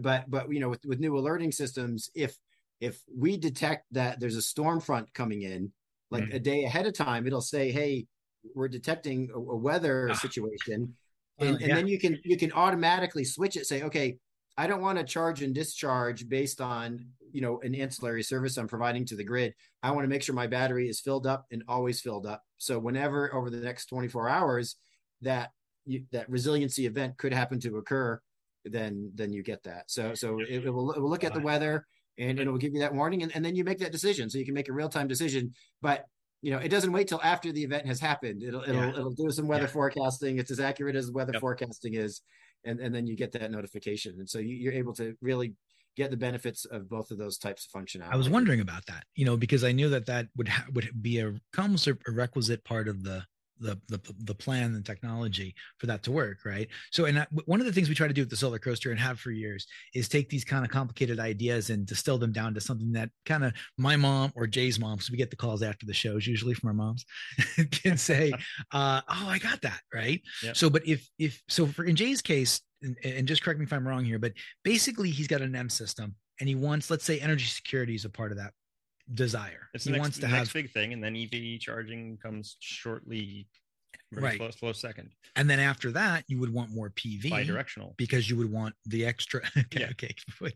But but you know with, with new alerting systems, if if we detect that there's a storm front coming in, like mm-hmm. a day ahead of time, it'll say, hey, we're detecting a, a weather ah. situation, and, yeah. and then you can you can automatically switch it. Say, okay, I don't want to charge and discharge based on you know an ancillary service I'm providing to the grid. I want to make sure my battery is filled up and always filled up. So whenever over the next 24 hours that you, that resiliency event could happen to occur, then then you get that. So so it, it, will, it will look at the weather and it will give you that warning, and, and then you make that decision. So you can make a real time decision. But you know, it doesn't wait till after the event has happened. It'll it'll yeah. it'll do some weather yeah. forecasting. It's as accurate as weather yep. forecasting is, and and then you get that notification, and so you, are able to really get the benefits of both of those types of functionality. I was wondering about that, you know, because I knew that that would ha- would be a almost a requisite part of the the the the plan and technology for that to work right so and one of the things we try to do with the solar coaster and have for years is take these kind of complicated ideas and distill them down to something that kind of my mom or jay's mom because we get the calls after the shows usually from our moms can say uh, oh i got that right yep. so but if if so for in jay's case and, and just correct me if i'NEM wrong here but basically he's got an m system and he wants let's say energy security is a part of that desire. It's he next, wants to have big thing, and then EV charging comes shortly. Right, close, close second. And then after that, you would want more PV, bidirectional, because you would want the extra. okay, yeah. okay. Wait,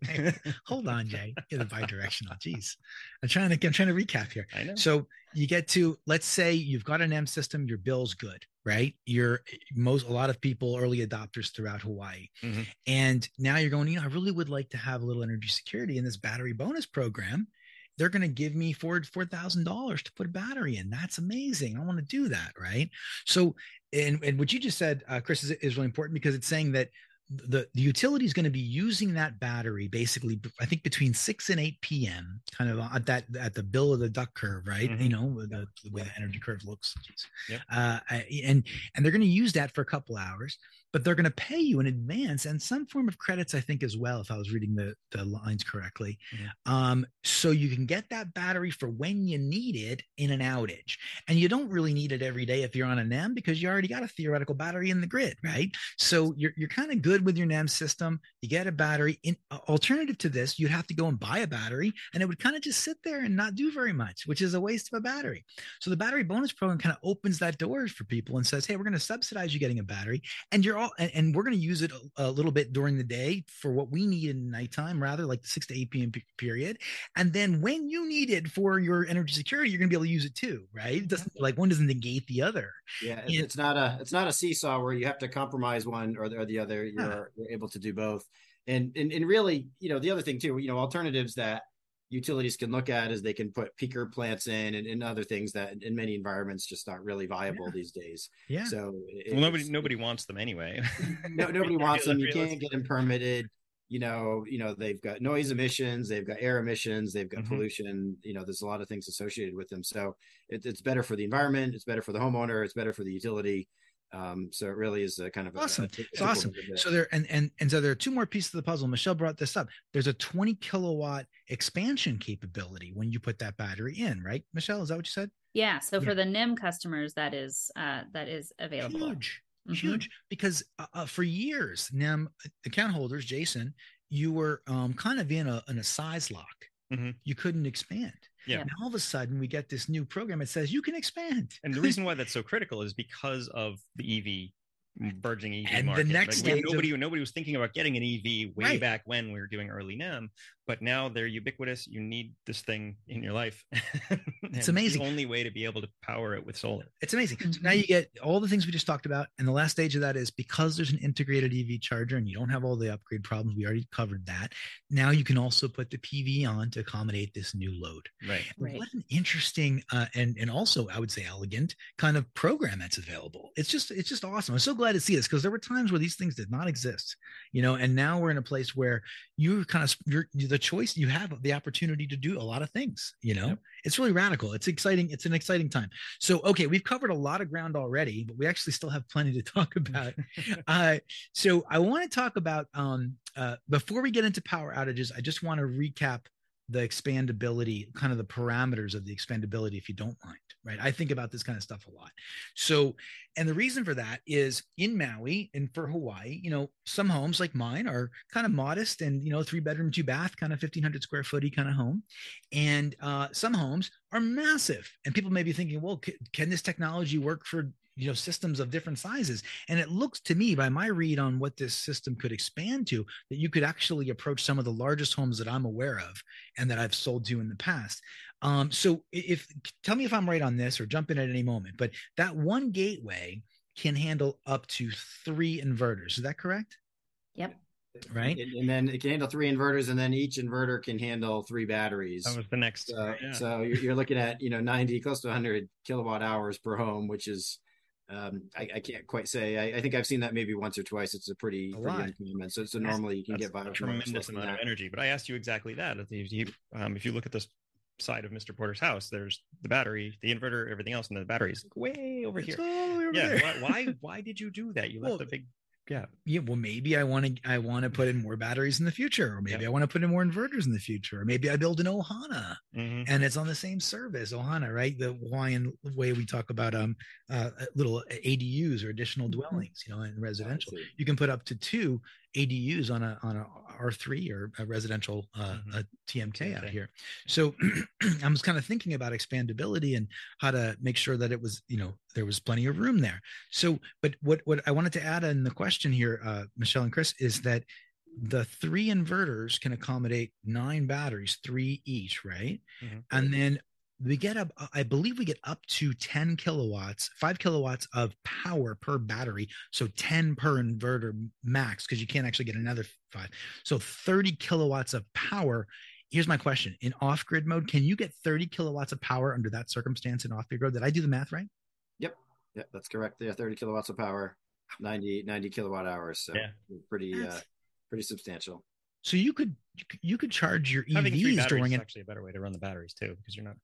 hold on, Jay. Get the bidirectional. Jeez, I'm trying to. I'm trying to recap here. I know. So you get to let's say you've got an NEM system, your bill's good, right? You're most a lot of people early adopters throughout Hawaii, mm-hmm. and now you're going. You know, I really would like to have a little energy security in this battery bonus program they're going to give me four four thousand dollars to put a battery in. That's amazing. I want to do that, right? So, and and what you just said, uh, Chris, is, is really important because it's saying that the, the utility is going to be using that battery basically i think between 6 and 8 p.m kind of at that at the bill of the duck curve right mm-hmm. you know the, the, way the energy curve looks yep. uh, and and they're going to use that for a couple hours but they're going to pay you in advance and some form of credits i think as well if i was reading the, the lines correctly. Mm-hmm. um, so you can get that battery for when you need it in an outage. And you don't really need it every day if you're on a NEM because you already got a theoretical battery in the grid right? So you're, you're kind of good with your NEM system. You get a battery. In uh, alternative to this you'd have to go and buy a battery and it would kind of just sit there and not do very much which is a waste of a battery. So the battery bonus program kind of opens that door for people and says hey we're going to subsidize you getting a battery. And you're all and, and we're going to use it a, a, little bit during the day for what we need in nighttime, rather like the six to eight p.m. period. And then when you need it for your energy security, you're going to be able to use it too, right? It doesn't like one doesn't negate the other. Yeah, and, it's not a it's not a seesaw where you have to compromise one or the, or the other. You're, yeah. you're able to do both. And, and and really, you know, the other thing too, you know, alternatives that utilities can look at is they can put peaker plants in and, and other things that in many environments just aren't really viable yeah. these days. Yeah. So it, well, nobody nobody wants them anyway. no, nobody wants them. You can't get them permitted. You know, you know they've got noise emissions, they've got air emissions, they've got mm-hmm. pollution. You know, there's a lot of things associated with them. So it, it's better for the environment. It's better for the homeowner. It's better for the utility. Um, so it really is a kind of awesome. A, a, it's awesome. So there and and and so there are two more pieces of the puzzle. Michelle brought this up. There's a 20 kilowatt expansion capability when you put that battery in, right? Michelle, is that what you said? Yeah. So yeah. for the NEM customers, that is uh, that is available. Huge, mm-hmm. huge. Because uh, uh, for years, NEM account holders, Jason, you were um, kind of in a in a size lock mm-hmm. you couldn't expand. Yeah. Now all of a sudden we get this new program that says you can expand. And the reason why that's so critical is because of the EV mm, burgeoning EV and market. the next like, nobody of, nobody was thinking about getting an EV way Right. back when we were doing early NEM, but now they're ubiquitous. You need this thing in your life. it's amazing. The only way to be able to power it with solar. it's amazing. So now you get all the things we just talked about. And the last stage of that is because there's an integrated EV charger and you don't have all the upgrade problems. We already covered that. Now you can also put the PV on to accommodate this new load. Right. Right. What an interesting uh, and and also I would say elegant kind of program that's available. It's just it's just awesome. I'm so glad to see this because there were times where these things did not exist, you know, and now we're in a place where you're kind of you're the choice you have the opportunity to do a lot of things. You know, Yep. it's really radical. It's exciting. It's an exciting time. So okay, we've covered a lot of ground already, but we actually still have plenty to talk about. uh, so I want to talk about um, uh, before we get into power outages. I just want to recap the expandability, kind of the parameters of the expandability, if you don't mind. Right, I think about this kind of stuff a lot. So, and the reason for that is in Maui and for Hawaii, you know, some homes like mine are kind of modest and you know, three bedroom, two bath, kind of fifteen hundred square footy kind of home, and uh, some homes are massive. And people may be thinking, well, c- can this technology work for you know systems of different sizes and it looks to me by my read on what this system could expand to that you could actually approach some of the largest homes that i'm aware of and that i've sold to in the past um, so if tell me if i'm right on this or jump in at any moment but that one gateway can handle up to three inverters is that correct Yep. right And, and then it can handle three inverters, and then each inverter can handle three batteries. That was the next. So, yeah. so you're, you're looking at you know 90 close to 100 kilowatt hours per home, which is um, I, I can't quite say. I, I think I've seen that maybe once or twice. It's a pretty, A pretty uncommon. So, so normally you can get by a tremendous amount of energy. But I asked you exactly that. If you, um, if you look at this side of Mr. Porter's house, there's the battery, the inverter, everything else, and the battery's way over It's here. over Yeah. Why, why? Why did you do that? You left Well, a big gap. yeah well maybe i want to i want to put in more batteries in the future or maybe Yeah. i want to put in more inverters in the future or maybe i build an ohana Mhm. and it's on the same service ohana right the hawaiian way we talk about um uh little adus or additional Mhm. dwellings you know in residential you can put up to two adus on a on a r3 or a residential uh, Mhm. a tmk out TMK. here so i was kind of thinking about expandability and how to make sure that it was you know there was plenty of room there so but what what i wanted to add in the question here uh michelle and chris is that the three inverters can accommodate nine batteries three each right Mhm. and then we get up i believe we get up to 10 kilowatts 5 kilowatts of power per battery so 10 per inverter max because you can't actually get another 5 so 30 kilowatts of power here's my question in off-grid mode can you get 30 kilowatts of power under that circumstance in off-grid mode did i do the math right yep yep that's correct. Yeah, 30 kilowatts of power, 90 90 kilowatt hours. So Yeah. pretty uh, pretty substantial. so you could you could- charge your evs during is an actually a better way to run the batteries too, because you're not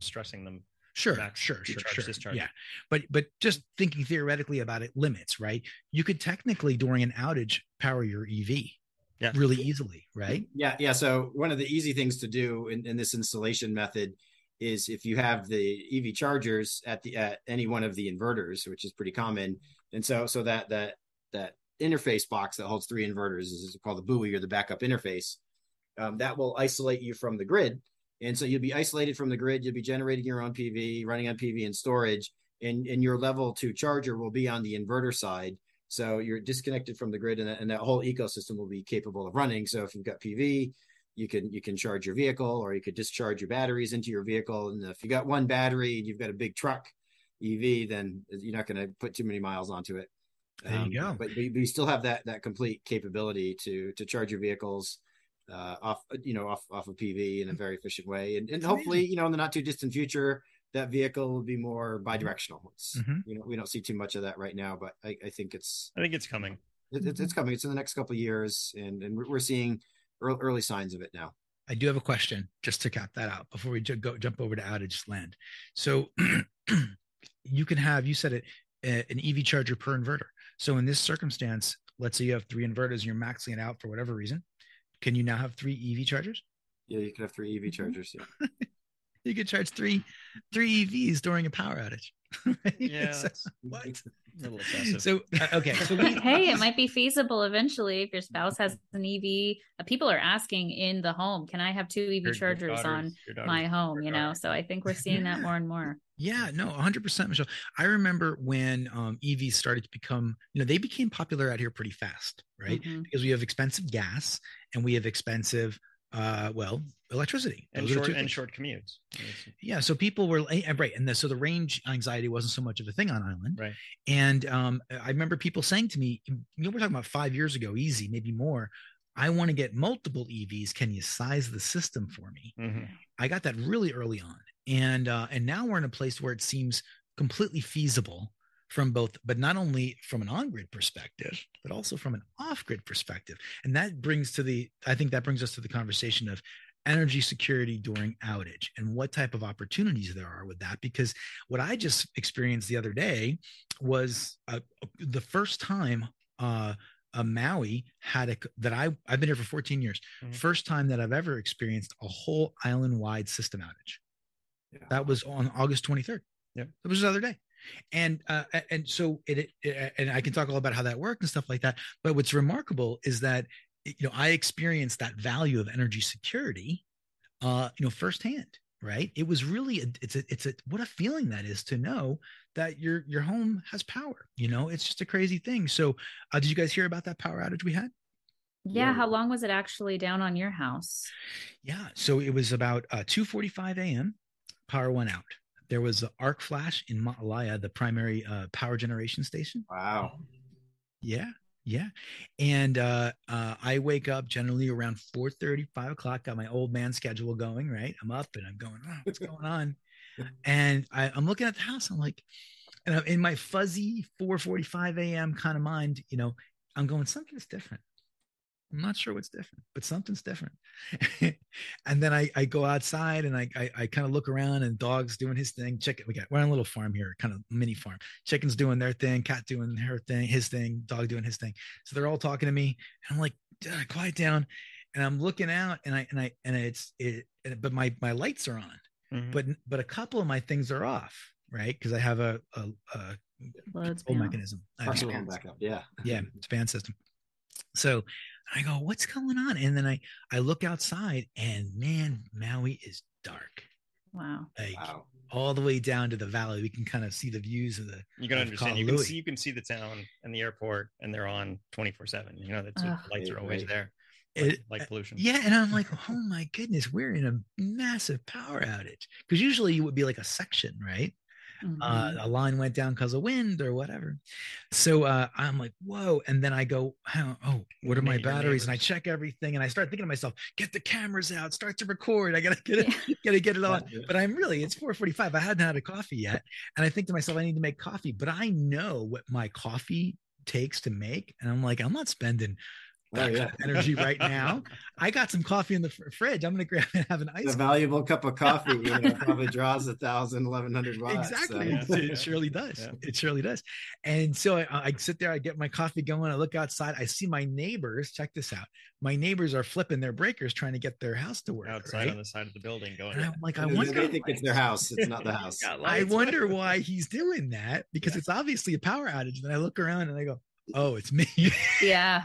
stressing them. Sure, max sure, sure, sure. discharge. Yeah, but but just thinking theoretically about it, limits, right? You could technically during an outage power your EV, Yeah. really easily, right? Yeah, yeah. So one of the easy things to do in, in this installation method is if you have the EV chargers at the at any one of the inverters, which is pretty common, and so so that that that interface box that holds three inverters is called the buoy or the backup interface. Um, that will isolate you from the grid, and so you'll be isolated from the grid. You'll be generating your own PV, running on PV and storage, and and your level two charger will be on the inverter side. So you're disconnected from the grid, and that, and that whole ecosystem will be capable of running. So if you've got PV, you can you can charge your vehicle, or you could discharge your batteries into your vehicle. And if you got one battery and you've got a big truck EV, then you're not going to put too many miles onto it. There you um, go. But, but you still have that that complete capability to to charge your vehicles uh, off you know off off of PV in a very efficient way, and and hopefully you know in the not too distant future that vehicle will be more bidirectional. It's, Mhm. You know we don't see too much of that right now, but I, I think it's I think it's coming. it, it's, it's coming. It's in the next couple of years, and and we're, seeing early, early signs of it now. I do have a question just to cap that out before we go jump over to outage land. So you can have you said it a- an EV charger per inverter. So in this circumstance, let's say you have three inverters and you're maxing it out for whatever reason, can you now have three EV chargers? Yeah, you can have three EV chargers. Yeah. You could charge three three EVs during a power outage. Right? Yeah, So- that's- what? so uh, okay so we, hey it might be feasible eventually if your spouse has an ev uh, people are asking in the home can i have two ev your, chargers your on my home you know so i think we're seeing that more and more yeah no 100% michelle i remember when um, evs started to become you know they became popular out here pretty fast right mm-hmm. because we have expensive gas and we have expensive uh, well, electricity and short and short commutes. Yeah, so people were eh, right, and the, so the range anxiety wasn't so much of a thing on island. Right. And um, I remember people saying to me, you know, we're talking about five years ago, easy, maybe more. I want to get multiple EVs. Can you size the system for me? Mm-hmm. I got that really early on, and uh, and now we're in a place where it seems completely feasible from both, but not only from an on grid perspective, but also from an off grid perspective. And that brings to the, I think that brings us to the conversation of energy security during outage and what type of opportunities there are with that. Because what I just experienced the other day was uh, the first time uh, a Maui had a that I I've been here for 14 years. Mm-hmm. First time that I've ever experienced a whole island wide system outage. Yeah. That was on August 23rd. Yeah, it was the other day and uh, and so it, it, and i can talk all about how that worked and stuff like that but what's remarkable is that you know i experienced that value of energy security uh you know firsthand right? It was really a, it's a it's a what a feeling that is to know that your your home has power you know? It's just a crazy thing. So uh, did you guys hear about that power outage we had? Yeah how long was it actually down on your house? Yeah so it was about uh 2 45 a.m power went out. There was an arc flash in Ma'alaea, the primary uh, power generation station. Wow. Yeah. Yeah. And uh, uh, I wake up generally around 4 30, 5 o'clock, got my old man schedule going, right? I'm up and I'm going, oh, what's going on? and I, I'm looking at the house. I'm like, and I'm in my fuzzy 4 45 a.m. kind of mind, you know, I'm going, something's different. I'm not sure what's different, but something's different. and then I, I go outside and I, I, I kind of look around and dog's doing his thing. Chicken, we got, we're on a little farm here, kind of mini farm. Chicken's doing their thing, cat doing her thing, his thing, dog doing his thing. So they're all talking to me and I'm like, quiet down. And I'm looking out and I, and I, and it's, it, but my, my lights are on, mm-hmm. but, but a couple of my things are off, right? Cause I have a, a, a control mechanism. backup. Yeah. Yeah. Span system. So I go, what's going on? And then I I look outside and man, Maui is dark. Wow. Like wow. all the way down to the valley. We can kind of see the views of the you can understand. You can see you can see the town and the airport and they're on 24 7. You know, that's the lights are always there. It, like uh, pollution. Yeah, and I'm like, oh my goodness, we're in a massive power outage. Because usually you would be like a section, right? Uh, mm-hmm. Uh, a line went down because of wind or whatever. So uh, I'm like, whoa. And then I go, oh, what are my batteries? And I check everything and I start thinking to myself, get the cameras out, start to record. I gotta get it, yeah. gotta get it on. But I'm really, it's 445. I hadn't had a coffee yet. And I think to myself, I need to make coffee, but I know what my coffee takes to make. And I'm like, I'm not spending oh, yeah. energy right now. I got some coffee in the fridge. I'm going to grab and have an ice. A valuable cup of coffee, you know, probably draws a thousand, eleven hundred watts. Exactly. So. it surely does. Yeah. It surely does. And so I, I, sit there, I get my coffee going. I look outside. I see my neighbors. Check this out. My neighbors are flipping their breakers, trying to get their house to work. Outside right? on the side of the building, going. And I'm like, I wonder. They think it's their house. It's not the house. I wonder why he's doing that because yeah. it's obviously a power outage. And I look around and I go, oh, it's me. yeah.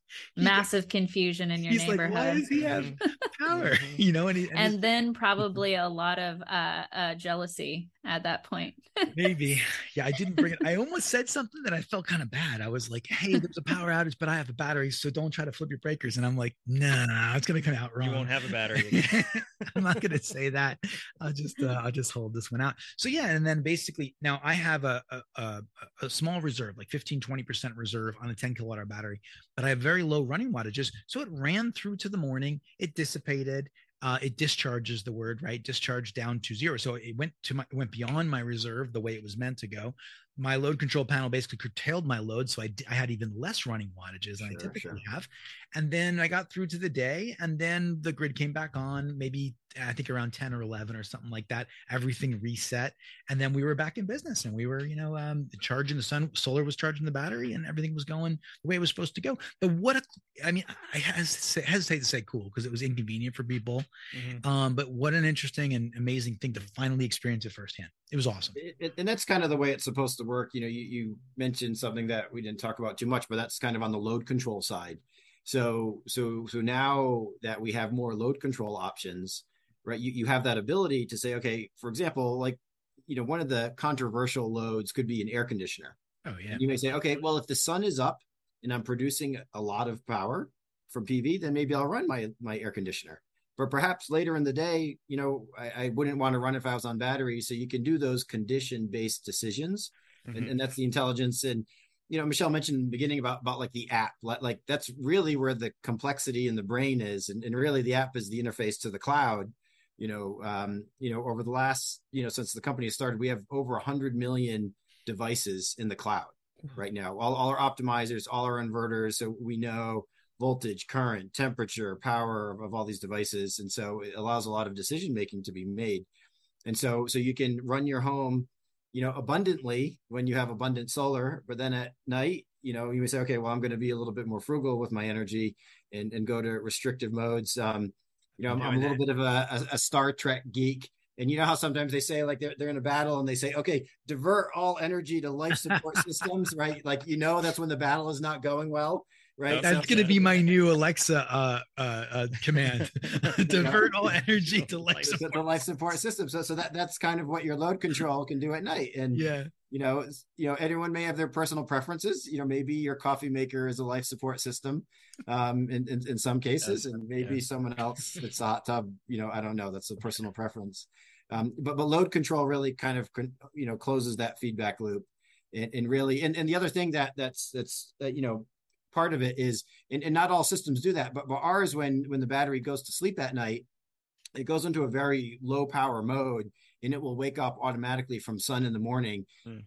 massive confusion in your He's neighborhood. Like, Why does he have power? you know, and, he, and, and then probably a lot of uh, uh, jealousy at that point. maybe, yeah. I didn't bring it. I almost said something that I felt kind of bad. I was like, "Hey, there's a power outage, but I have a battery, so don't try to flip your breakers." And I'm like, "No, nah, it's gonna come out wrong. You won't have a battery." I'm not gonna say that. I'll just uh, I'll just hold this one out. So yeah, and then basically now I have a a, a, a small reserve, like 15, 20 percent reserve on a 10 kilowatt hour battery, but I have very low running wattages. So it ran through to the morning, it dissipated, uh, it discharges the word right? Discharge down to zero. So it went to my went beyond my reserve the way it was meant to go my load control panel basically curtailed my load so i, I had even less running wattages than sure, i typically sure. have and then i got through to the day and then the grid came back on maybe i think around 10 or 11 or something like that everything reset and then we were back in business and we were you know um, charging the sun solar was charging the battery and everything was going the way it was supposed to go but what a, i mean i hesitate to say cool because it was inconvenient for people mm-hmm. um, but what an interesting and amazing thing to finally experience it firsthand it was awesome it, it, and that's kind of the way it's supposed to work, you know, you, you mentioned something that we didn't talk about too much, but that's kind of on the load control side. So so so now that we have more load control options, right? You you have that ability to say, okay, for example, like you know, one of the controversial loads could be an air conditioner. Oh yeah. You may say, okay, well, if the sun is up and I'm producing a lot of power from PV, then maybe I'll run my my air conditioner. But perhaps later in the day, you know, I, I wouldn't want to run if I was on battery. So you can do those condition based decisions, mm-hmm. and, and that's the intelligence. And you know, Michelle mentioned in the beginning about about like the app, like that's really where the complexity in the brain is, and, and really the app is the interface to the cloud. You know um, you know over the last you know since the company started we have over 100 million devices in the cloud right now. All, all our optimizers all our inverters. So we know voltage current temperature power of, of all these devices. And so it allows a lot of decision making to be made. And so so you can run your home you know abundantly when you have abundant solar but then at night you know you may say okay well i'm going to be a little bit more frugal with my energy and and go to restrictive modes um, you know, I'm, I'm a little bit of a, a, a, Star Trek geek. And you know how sometimes they say like they're, they're in a battle and they say, okay, divert all energy to life support systems, right? Like, you know, that's when the battle is not going well, right? That's going to be my new Alexa uh, uh, uh, command: divert all energy to life support. The life support system. So, so that that's kind of what your load control can do at night. And yeah, you know, you know, everyone may have their personal preferences. You know, maybe your coffee maker is a life support system, um, in, in, in some cases, and maybe yeah. someone else it's a hot tub. You know, I don't know. That's a personal preference. Um, but but load control really kind of you know closes that feedback loop, and, and really, and, and the other thing that that's that's uh, you know part of it is, and, and not all systems do that, but but ours when when the battery goes to sleep at night, it goes into a very low power mode and it will wake up automatically from sun in the morning. Mm.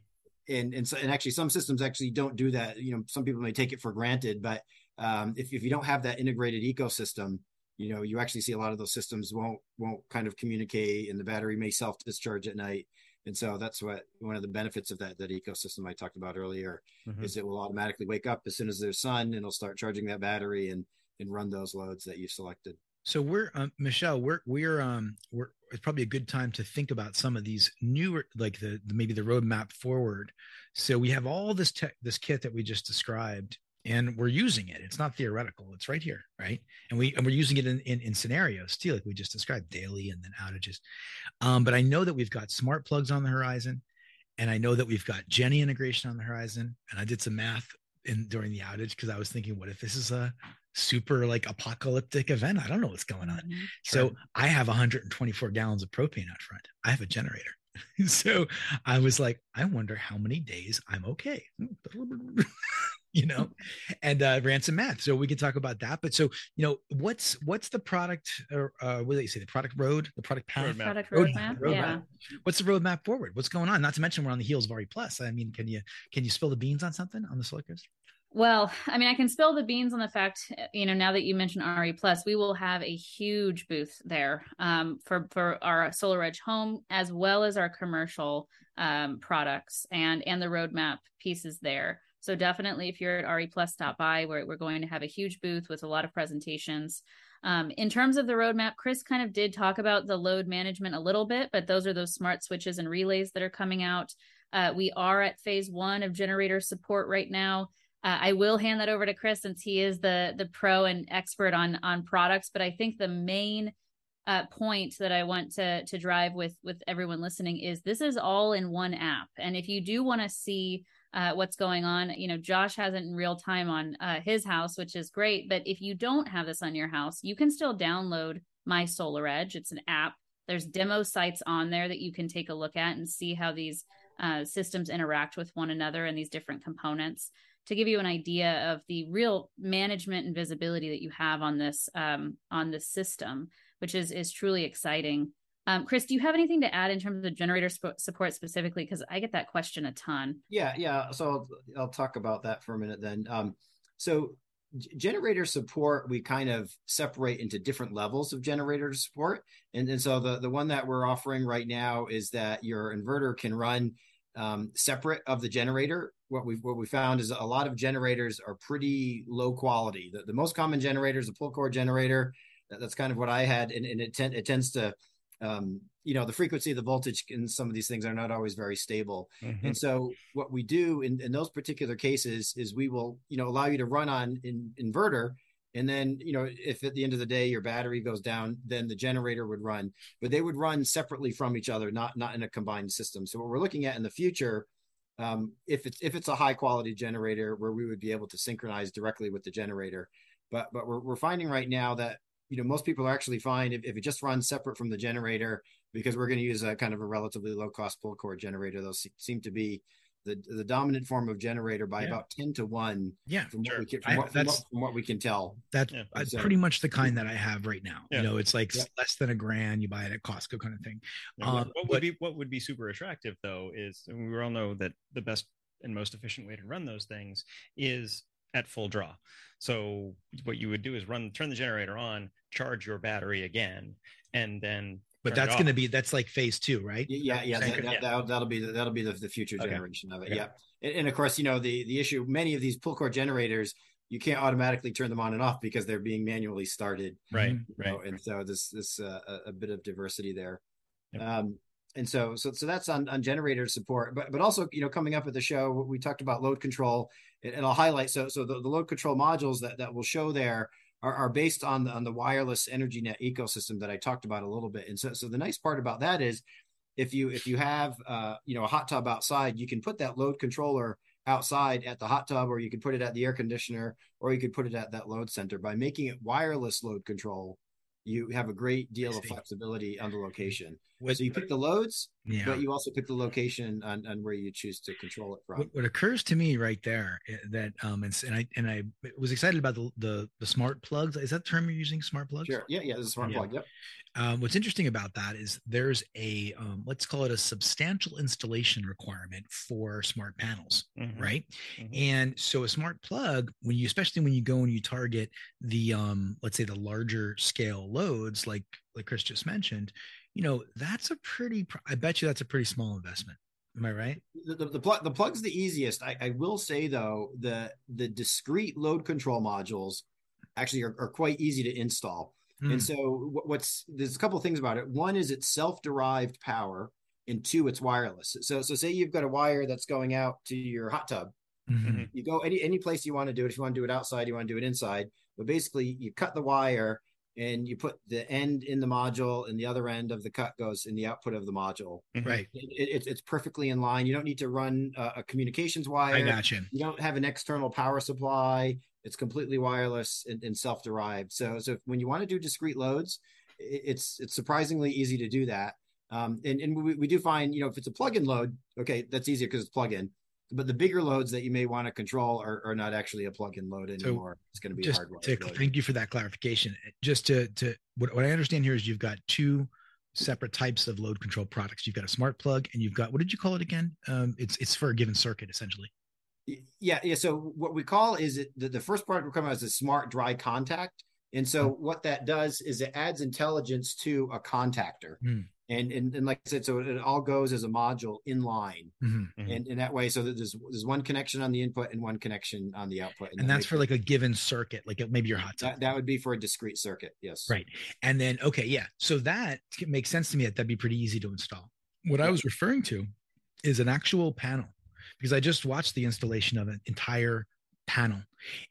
And and so and actually some systems actually don't do that. You know, some people may take it for granted, but um, if if you don't have that integrated ecosystem, you know, you actually see a lot of those systems won't won't kind of communicate, and the battery may self discharge at night. And so that's what one of the benefits of that that ecosystem I talked about earlier mm-hmm. is it will automatically wake up as soon as there's sun, and it'll start charging that battery and and run those loads that you selected. So we're um, Michelle, we're we're um we're it's probably a good time to think about some of these newer like the, the maybe the roadmap forward. So we have all this tech this kit that we just described and we're using it. It's not theoretical. It's right here, right? And we and we're using it in, in, in scenarios too, like we just described, daily and then outages. Um, but I know that we've got smart plugs on the horizon, and I know that we've got Jenny integration on the horizon. And I did some math in during the outage because I was thinking, what if this is a super like apocalyptic event? I don't know what's going on. Mm-hmm. So I have 124 gallons of propane out front. I have a generator. so I was like, I wonder how many days I'm okay. you know, and uh, ran some math. So we can talk about that. But so, you know, what's what's the product or uh, what do they say? The product road, the product path, roadmap. product roadmap. roadmap. Yeah. What's the roadmap forward? What's going on? Not to mention we're on the heels of RE Plus. I mean, can you can you spill the beans on something on the solar coaster? Well, I mean, I can spill the beans on the fact, you know, now that you mentioned RE Plus, we will have a huge booth there um, for for our SolarEdge home as well as our commercial um, products and and the roadmap pieces there. So definitely, if you're at RE Plus, stop by. We're we're going to have a huge booth with a lot of presentations. Um, in terms of the roadmap, Chris kind of did talk about the load management a little bit, but those are those smart switches and relays that are coming out. Uh, we are at phase one of generator support right now. Uh, I will hand that over to Chris since he is the the pro and expert on on products. But I think the main uh, point that I want to to drive with with everyone listening is this is all in one app. And if you do want to see uh, what's going on, you know, Josh has it in real time on uh, his house, which is great. But if you don't have this on your house, you can still download My SolarEdge. It's an app. There's demo sites on there that you can take a look at and see how these uh, systems interact with one another and these different components to give you an idea of the real management and visibility that you have on this um, on this system, which is is truly exciting. Um, Chris, do you have anything to add in terms of generator sp- support specifically? Because I get that question a ton. Yeah, yeah. So I'll, I'll talk about that for a minute then. Um, so generator support we kind of separate into different levels of generator support and, and so the, the one that we're offering right now is that your inverter can run um, separate of the generator what we what we found is a lot of generators are pretty low quality. The, the most common generator is a pull cord generator. That, that's kind of what I had, and, and it, ten, it tends to um, you know the frequency the voltage in some of these things are not always very stable mm-hmm. and so what we do in, in those particular cases is we will you know allow you to run on in inverter and then you know if at the end of the day your battery goes down then the generator would run but they would run separately from each other not not in a combined system. So what we're looking at in the future um, if it's if it's a high quality generator where we would be able to synchronize directly with the generator. But but we're, we're finding right now that you know most people are actually fine if, if it just runs separate from the generator because we're going to use a kind of a relatively low cost pull cord generator. Those seem to be the the dominant form of generator by yeah. about 10 to 1 yeah from, sure. what, we can, from, I, what, from, what, from what we can tell that's yeah. so, pretty much the kind that i have right now yeah. you know it's like less than a grand you buy it at costco kind of thing um, what, what would be what would be super attractive though is we all know that the best and most efficient way to run those things is at full draw so what you would do is run turn the generator on charge your battery again and then but that's going to be that's like phase two, right? Yeah, yeah, that, that, yeah. That'll, that'll, be the, that'll be the, the future okay. generation of it. Okay. Yeah, and, and, of course, you know the the issue. Many of these pull cord generators, you can't automatically turn them on and off because they're being manually started. Right, right. Know, and so this this uh, a, a bit of diversity there. Yep. Um, and so so so that's on on generator support, but but also you know coming up at the show we talked about load control, and, and I'll highlight so so the, the load control modules that that will show there are, are based on the, on the wireless energy net ecosystem that I talked about a little bit. And so, so the nice part about that is if you if you have uh, you know a hot tub outside, you can put that load controller outside at the hot tub, or you could put it at the air conditioner, or you could put it at that load center. By making it wireless load control, you have a great deal of flexibility on the location. What, so you pick the loads, yeah. but you also pick the location on, on where you choose to control it from. What, what occurs to me right there eh, that um and, and I and I was excited about the, the the smart plugs. Is that term you're using? Smart plugs? Sure. Yeah, yeah, the smart yeah. plug. Yep. Um, what's interesting about that is there's a um, let's call it a substantial installation requirement for smart panels, mm-hmm. right? Mm-hmm. And so a smart plug, when you especially when you go and you target the um, let's say the larger scale loads, like like Chris just mentioned, you know that's a pretty. I bet you that's a pretty small investment. Am I right? The, the, the, plug the plug's the easiest. I, I will say though the the discrete load control modules actually are, are quite easy to install Mm. And so what's there's a couple of things about it. One is it's self-derived power, and two, it's wireless. So so say you've got a wire that's going out to your hot tub. Mm-hmm. You go any any place you want to do it. If you want to do it outside, you want to do it inside. But basically, you cut the wire and you put the end in the module, and the other end of the cut goes in the output of the module. Mm-hmm. Right. It, it, it's perfectly in line. You don't need to run a, a communications wire. I got you. You don't have an external power supply. It's completely wireless and, and self-derived. So, so when you want to do discrete loads, it's it's surprisingly easy to do that. Um, and and we, we do find, you know, if it's a plug-in load, okay, that's easier because it's plug-in. But the bigger loads that you may want to control are, are not actually a plug-in load anymore. So it's going to be just hardware. Thank you for that clarification. Just to to what, what I understand here is you've got two separate types of load control products. You've got a smart plug, and you've got what did you call it again? Um, it's it's for a given circuit essentially. Yeah, yeah. So what we call is it the, the first product we're coming out is a smart dry contact. And so mm. what that does is it adds intelligence to a contactor. Mm. And, and and like I said, so it all goes as a module in line, mm-hmm. and in that way, so that there's there's one connection on the input and one connection on the output, and, and that's for like a given circuit, like maybe your hot tub. That, that would be for a discrete circuit, yes. Right, and then okay, yeah, so that makes sense to me. That that'd be pretty easy to install. What I was referring to is an actual panel because I just watched the installation of an entire panel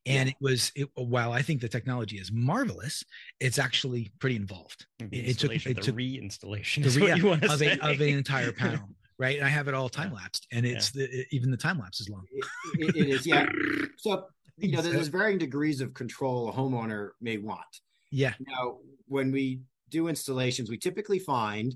and yeah. it was it, while i think the technology is marvelous it's actually pretty involved. It, it took it took reinstallation the re- of, a, of an entire panel right? And i have it all time lapsed and it's yeah. the, even the time lapse is long. It, it is yeah. So you know there's varying degrees of control a homeowner may want. Yeah. Now when we do installations we typically find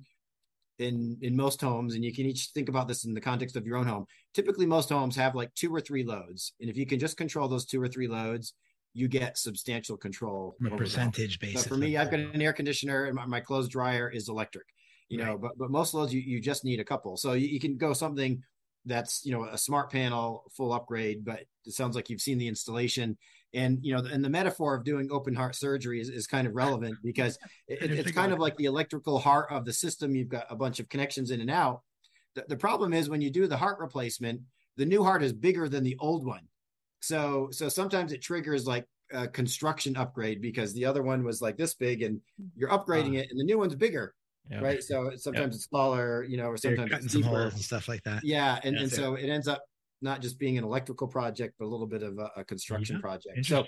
in in most homes and you can each think about this in the context of your own home. Typically most homes have like two or three loads and if you can just control those two or three loads you get substantial control a percentage basis so for me i've got an air conditioner and my, my clothes dryer is electric you know but but most loads you, you just need a couple. So you, you can go something that's you know a smart panel full upgrade but it sounds like you've seen the installation and you know and the metaphor of doing open heart surgery is, is kind of relevant because it, it's kind of like the electrical heart of the system. You've got a bunch of connections in and out. The, the problem is when you do the heart replacement the new heart is bigger than the old one. So so sometimes it triggers like a construction upgrade because the other one was like this big and you're upgrading uh, it and the new one's bigger yeah. right? So sometimes it's smaller, you know, or sometimes cutting some holes and stuff like that. Yeah, and, and so it ends up not just being an electrical project, but a little bit of a, a construction project. So,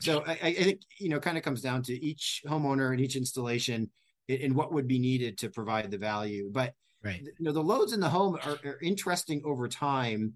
so I, I, think you know, kind of comes down to each homeowner and each installation and what would be needed to provide the value. But right, you know, the loads in the home are, are interesting over time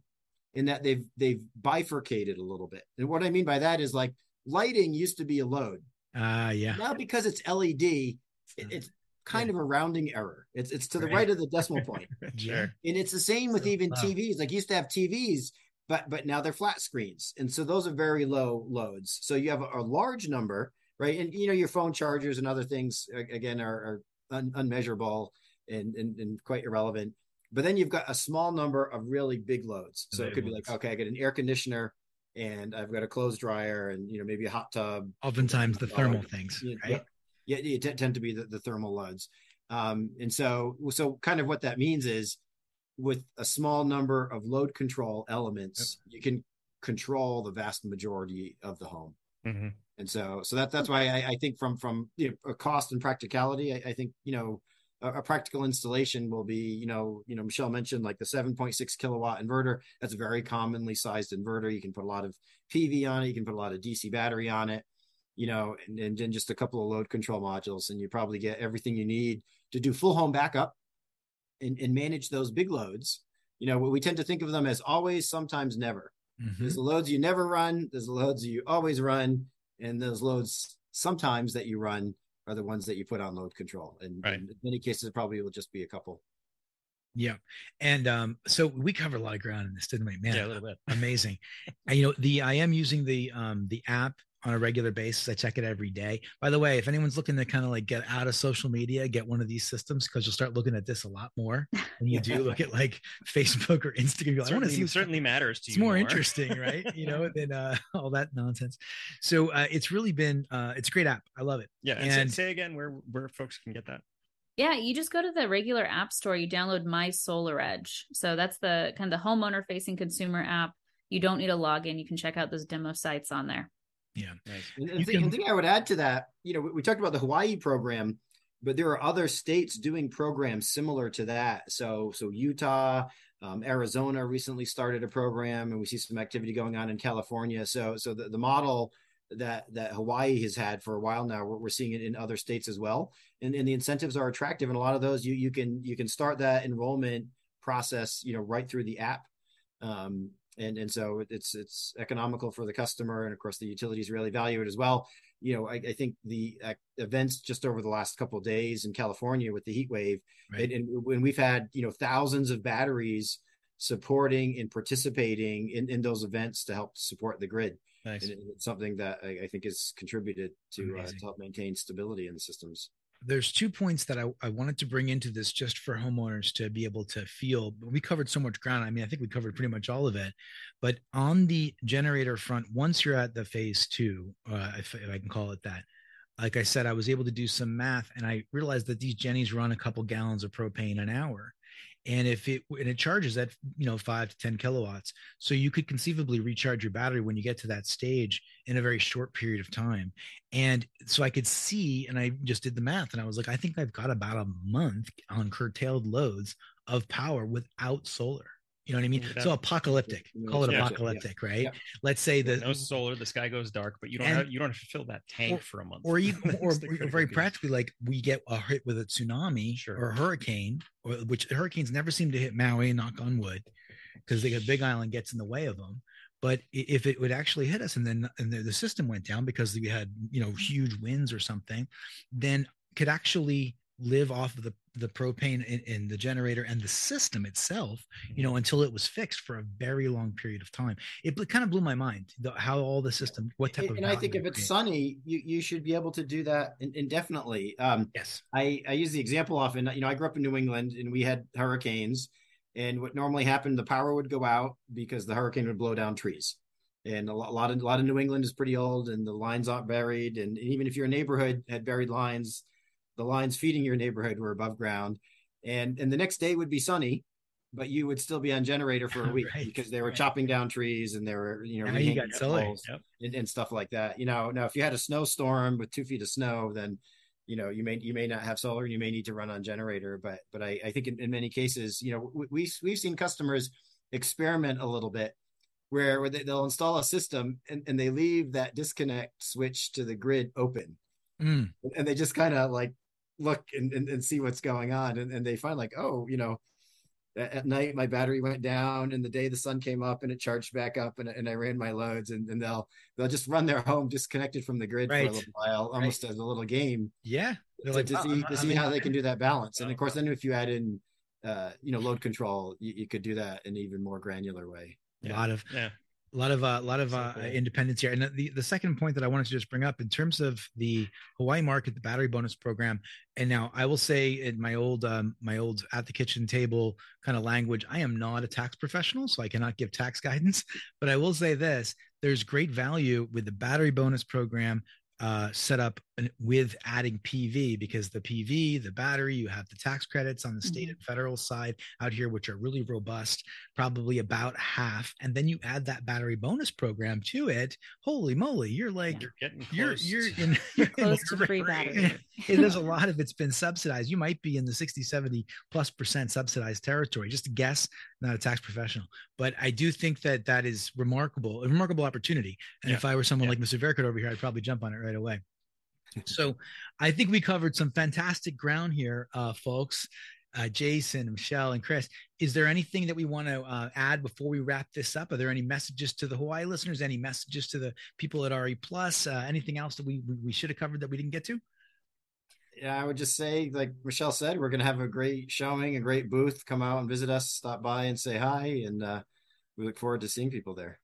in that they've they've bifurcated a little bit. And what I mean by that is like lighting used to be a load. Ah, uh, yeah. Now because it's LED, it, it's kind yeah. of a rounding error. It's it's to the right, right of the decimal point. sure. And it's the same with even uh. TVs. Like used to have TVs, but but now they're flat screens, and so those are very low loads. So you have a, a large number, right? And you know your phone chargers and other things again are, are un, unmeasurable and, and and quite irrelevant. But then you've got a small number of really big loads. So it could be like, okay, I get an air conditioner and I've got a clothes dryer and you know maybe a hot tub. Oftentimes the thermal things, right? Yeah, yeah t- tend to be the, the thermal loads. Um, and so, so kind of what that means is with a small number of load control elements, yep. you can control the vast majority of the home. Mm-hmm. And so, so that, that's why I, I think from, from you know, cost and practicality, I, I think, you know, a, a, practical installation will be, you know, you know, Michelle mentioned like the 7.6 kilowatt inverter. That's a very commonly sized inverter. You can put a lot of PV on it. You can put a lot of DC battery on it you know, and, and then just a couple of load control modules, and you probably get everything you need to do full home backup and, and manage those big loads. You know, we tend to think of them as always, sometimes never. Mm-hmm. There's the loads you never run, there's the loads you always run, and those loads sometimes that you run are the ones that you put on load control. And, right. in many cases, probably will just be a couple. Yeah. And um, so we covered a lot of ground in this, didn't we? Man, yeah, a little bit. Amazing. and, you know, the I am using the um the app on a regular basis. I check it every day. By the way, if anyone's looking to kind of like get out of social media, get one of these systems because you'll start looking at this a lot more than you do look at like Facebook or Instagram. Like, I want to see. It certainly matters to it's you. It's more, more, interesting, right? You know, than uh, all that nonsense. So uh, it's really been uh, it's a great app. I love it. Yeah. And, and say, say again where where folks can get that. Yeah, you just go to the regular app store, you download My SolarEdge. So that's the kind of the homeowner facing consumer app. You don't need a login. You can check out those demo sites on there. Yeah. Nice. And, and, can... thing I would add to that, you know, we, we talked about the Hawaii program, but there are other states doing programs similar to that. So, so Utah, um, Arizona recently started a program, and we see some activity going on in California. So, so the, the model that that Hawaii has had for a while now, we're, we're seeing it in other states as well, and, and the incentives are attractive. And a lot of those, you you can you can start that enrollment process, you know, right through the app. Um, and and so it's it's economical for the customer, and of course the utilities really value it as well. You know, I, I think the uh, events just over the last couple days in California with the heat wave, right. and, and when we've had you know thousands of batteries supporting and participating in, in those events to help support the grid. Nice. And it's something that I, I think has contributed to, uh, to help maintain stability in the systems there's two points that I, I wanted to bring into this just for homeowners to be able to feel we covered so much ground. I mean i think we covered pretty much all of it but on the generator front once you're at the phase two uh, if, if i can call it that like i said i was able to do some math and i realized that these jennies run a couple gallons of propane an hour and if it and it charges at you know five to ten kilowatts. So you could conceivably recharge your battery when you get to that stage in a very short period of time. And so i could see and i just did the math and i was like i think i've got about a month on curtailed loads of power without solar you know what I mean? Yeah. So apocalyptic. Call it yeah, apocalyptic, yeah. right? Let's say that no solar, the sky goes dark, but you don't and, have you don't have to fill that tank or, for a month. Or even or, or very practically, like we get a hit with a tsunami sure. or a hurricane, or which hurricanes never seem to hit Maui, knock on wood, because the Big Island gets in the way of them. But if it would actually hit us and then and the, the system went down because we had you know huge winds or something, then could actually live off of the the propane in, in, the generator and the system itself you know mm-hmm. until it was fixed for a very long period of time. It, kind of blew my mind the, how all the system what type and, of and i think if it's sunny you, you should be able to do that indefinitely. Um, yes. I i use the example often you know i grew up in new england and we had hurricanes and what normally happened the power would go out because the hurricane would blow down trees. And a lot, a lot of a lot of new england is pretty old and the lines aren't buried and even if your neighborhood had buried lines the lines feeding your neighborhood were above ground and and the next day would be sunny but you would still be on generator for a week right, because they were right. chopping down trees and they were you know you got solar yep. and, and, stuff like that you know now if you had a snowstorm with two feet of snow then you know you may you may not have solar and you may need to run on generator but but i, I think in, in many cases you know we, we we've seen customers experiment a little bit where, where they, will install a system and, and they leave that disconnect switch to the grid open mm. and they just kind of like look and, and, and, see what's going on. And, and they find like oh you know at night my battery went down and the day the sun came up and it charged back up and, and i ran my loads. And, and they'll they'll just run their home disconnected from the grid right. for a little while almost right. as a little game. Yeah. To, like, to, see, to see how they can do that balance. And of course then if you add in uh, you know load control you, you, could do that in an even more granular way. A lot of yeah a lot of a uh, lot of uh, independence here. And the, the second point that I wanted to just bring up in terms of the Hawaii market, the battery bonus program. And now I will say in my old um, my old at the kitchen table kind of language, I am not a tax professional, so I cannot give tax guidance. But I will say this: there's great value with the battery bonus program uh, set up with adding PV because the PV, the battery, you have the tax credits on the state mm-hmm. and federal side out here, which are really robust, probably about half. And then you add that battery bonus program to it. Holy moly, you're like you're getting close. You're you're in you're close to free battery. There's a lot of it's been subsidized. You might be in the 60, 70 plus percent subsidized territory. Just a guess, not a tax professional, but I do think that that is remarkable, a remarkable opportunity. And yeah. if I were someone yeah. like Mr. Verkert over here, I'd probably jump on it right away. So I think we covered some fantastic ground here, uh, folks. Uh, Jason, Michelle, and Chris. Is there anything that we want to uh, add before we wrap this up? Are there any messages to the Hawaii listeners? Any messages to the people at RE Plus? Uh, anything else that we we should have covered that we didn't get to? Yeah, I would just say, like Michelle said, we're going to have a great showing, a great booth. Come out and visit us, stop by and say hi, and uh, we look forward to seeing people there.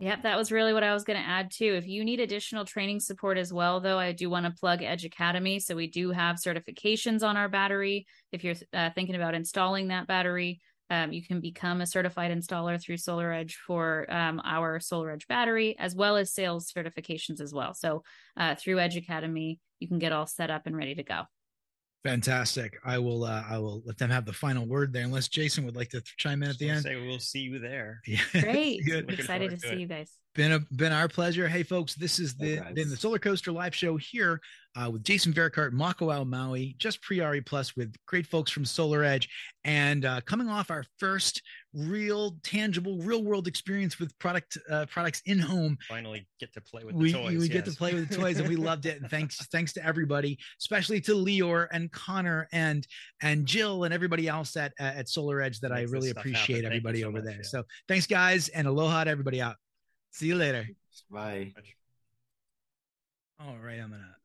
Yep, that was really what I was going to add too. If you need additional training support as well, though, I do want to plug Edge Academy. So we do have certifications on our battery. If you're uh, thinking about installing that battery, um, you can become a certified installer through SolarEdge for um, our SolarEdge battery, as well as sales certifications as well. So uh, through Edge Academy, you can get all set up and ready to go. Fantastic. I will. Uh, I will let them have the final word there, unless Jason would like to chime in at the end. Say we'll see you there. Yeah. Great. excited to, to see you guys. Been a been our pleasure. Hey folks, this is the been the Solar Coaster live show here uh, with Jason Verkart, Mako Maui, just pre RE Plus with great folks from SolarEdge, and uh, coming off our first real tangible real world experience with product uh, products in home. Finally get to play with we, toys, we yes. get to play with the toys and we loved it and thanks thanks to everybody especially to Lior and Connor and and Jill and everybody else at at SolarEdge that Makes I really appreciate everybody so over much, there. yeah. so thanks guys and aloha to everybody out. See you later. Bye. All right I'm gonna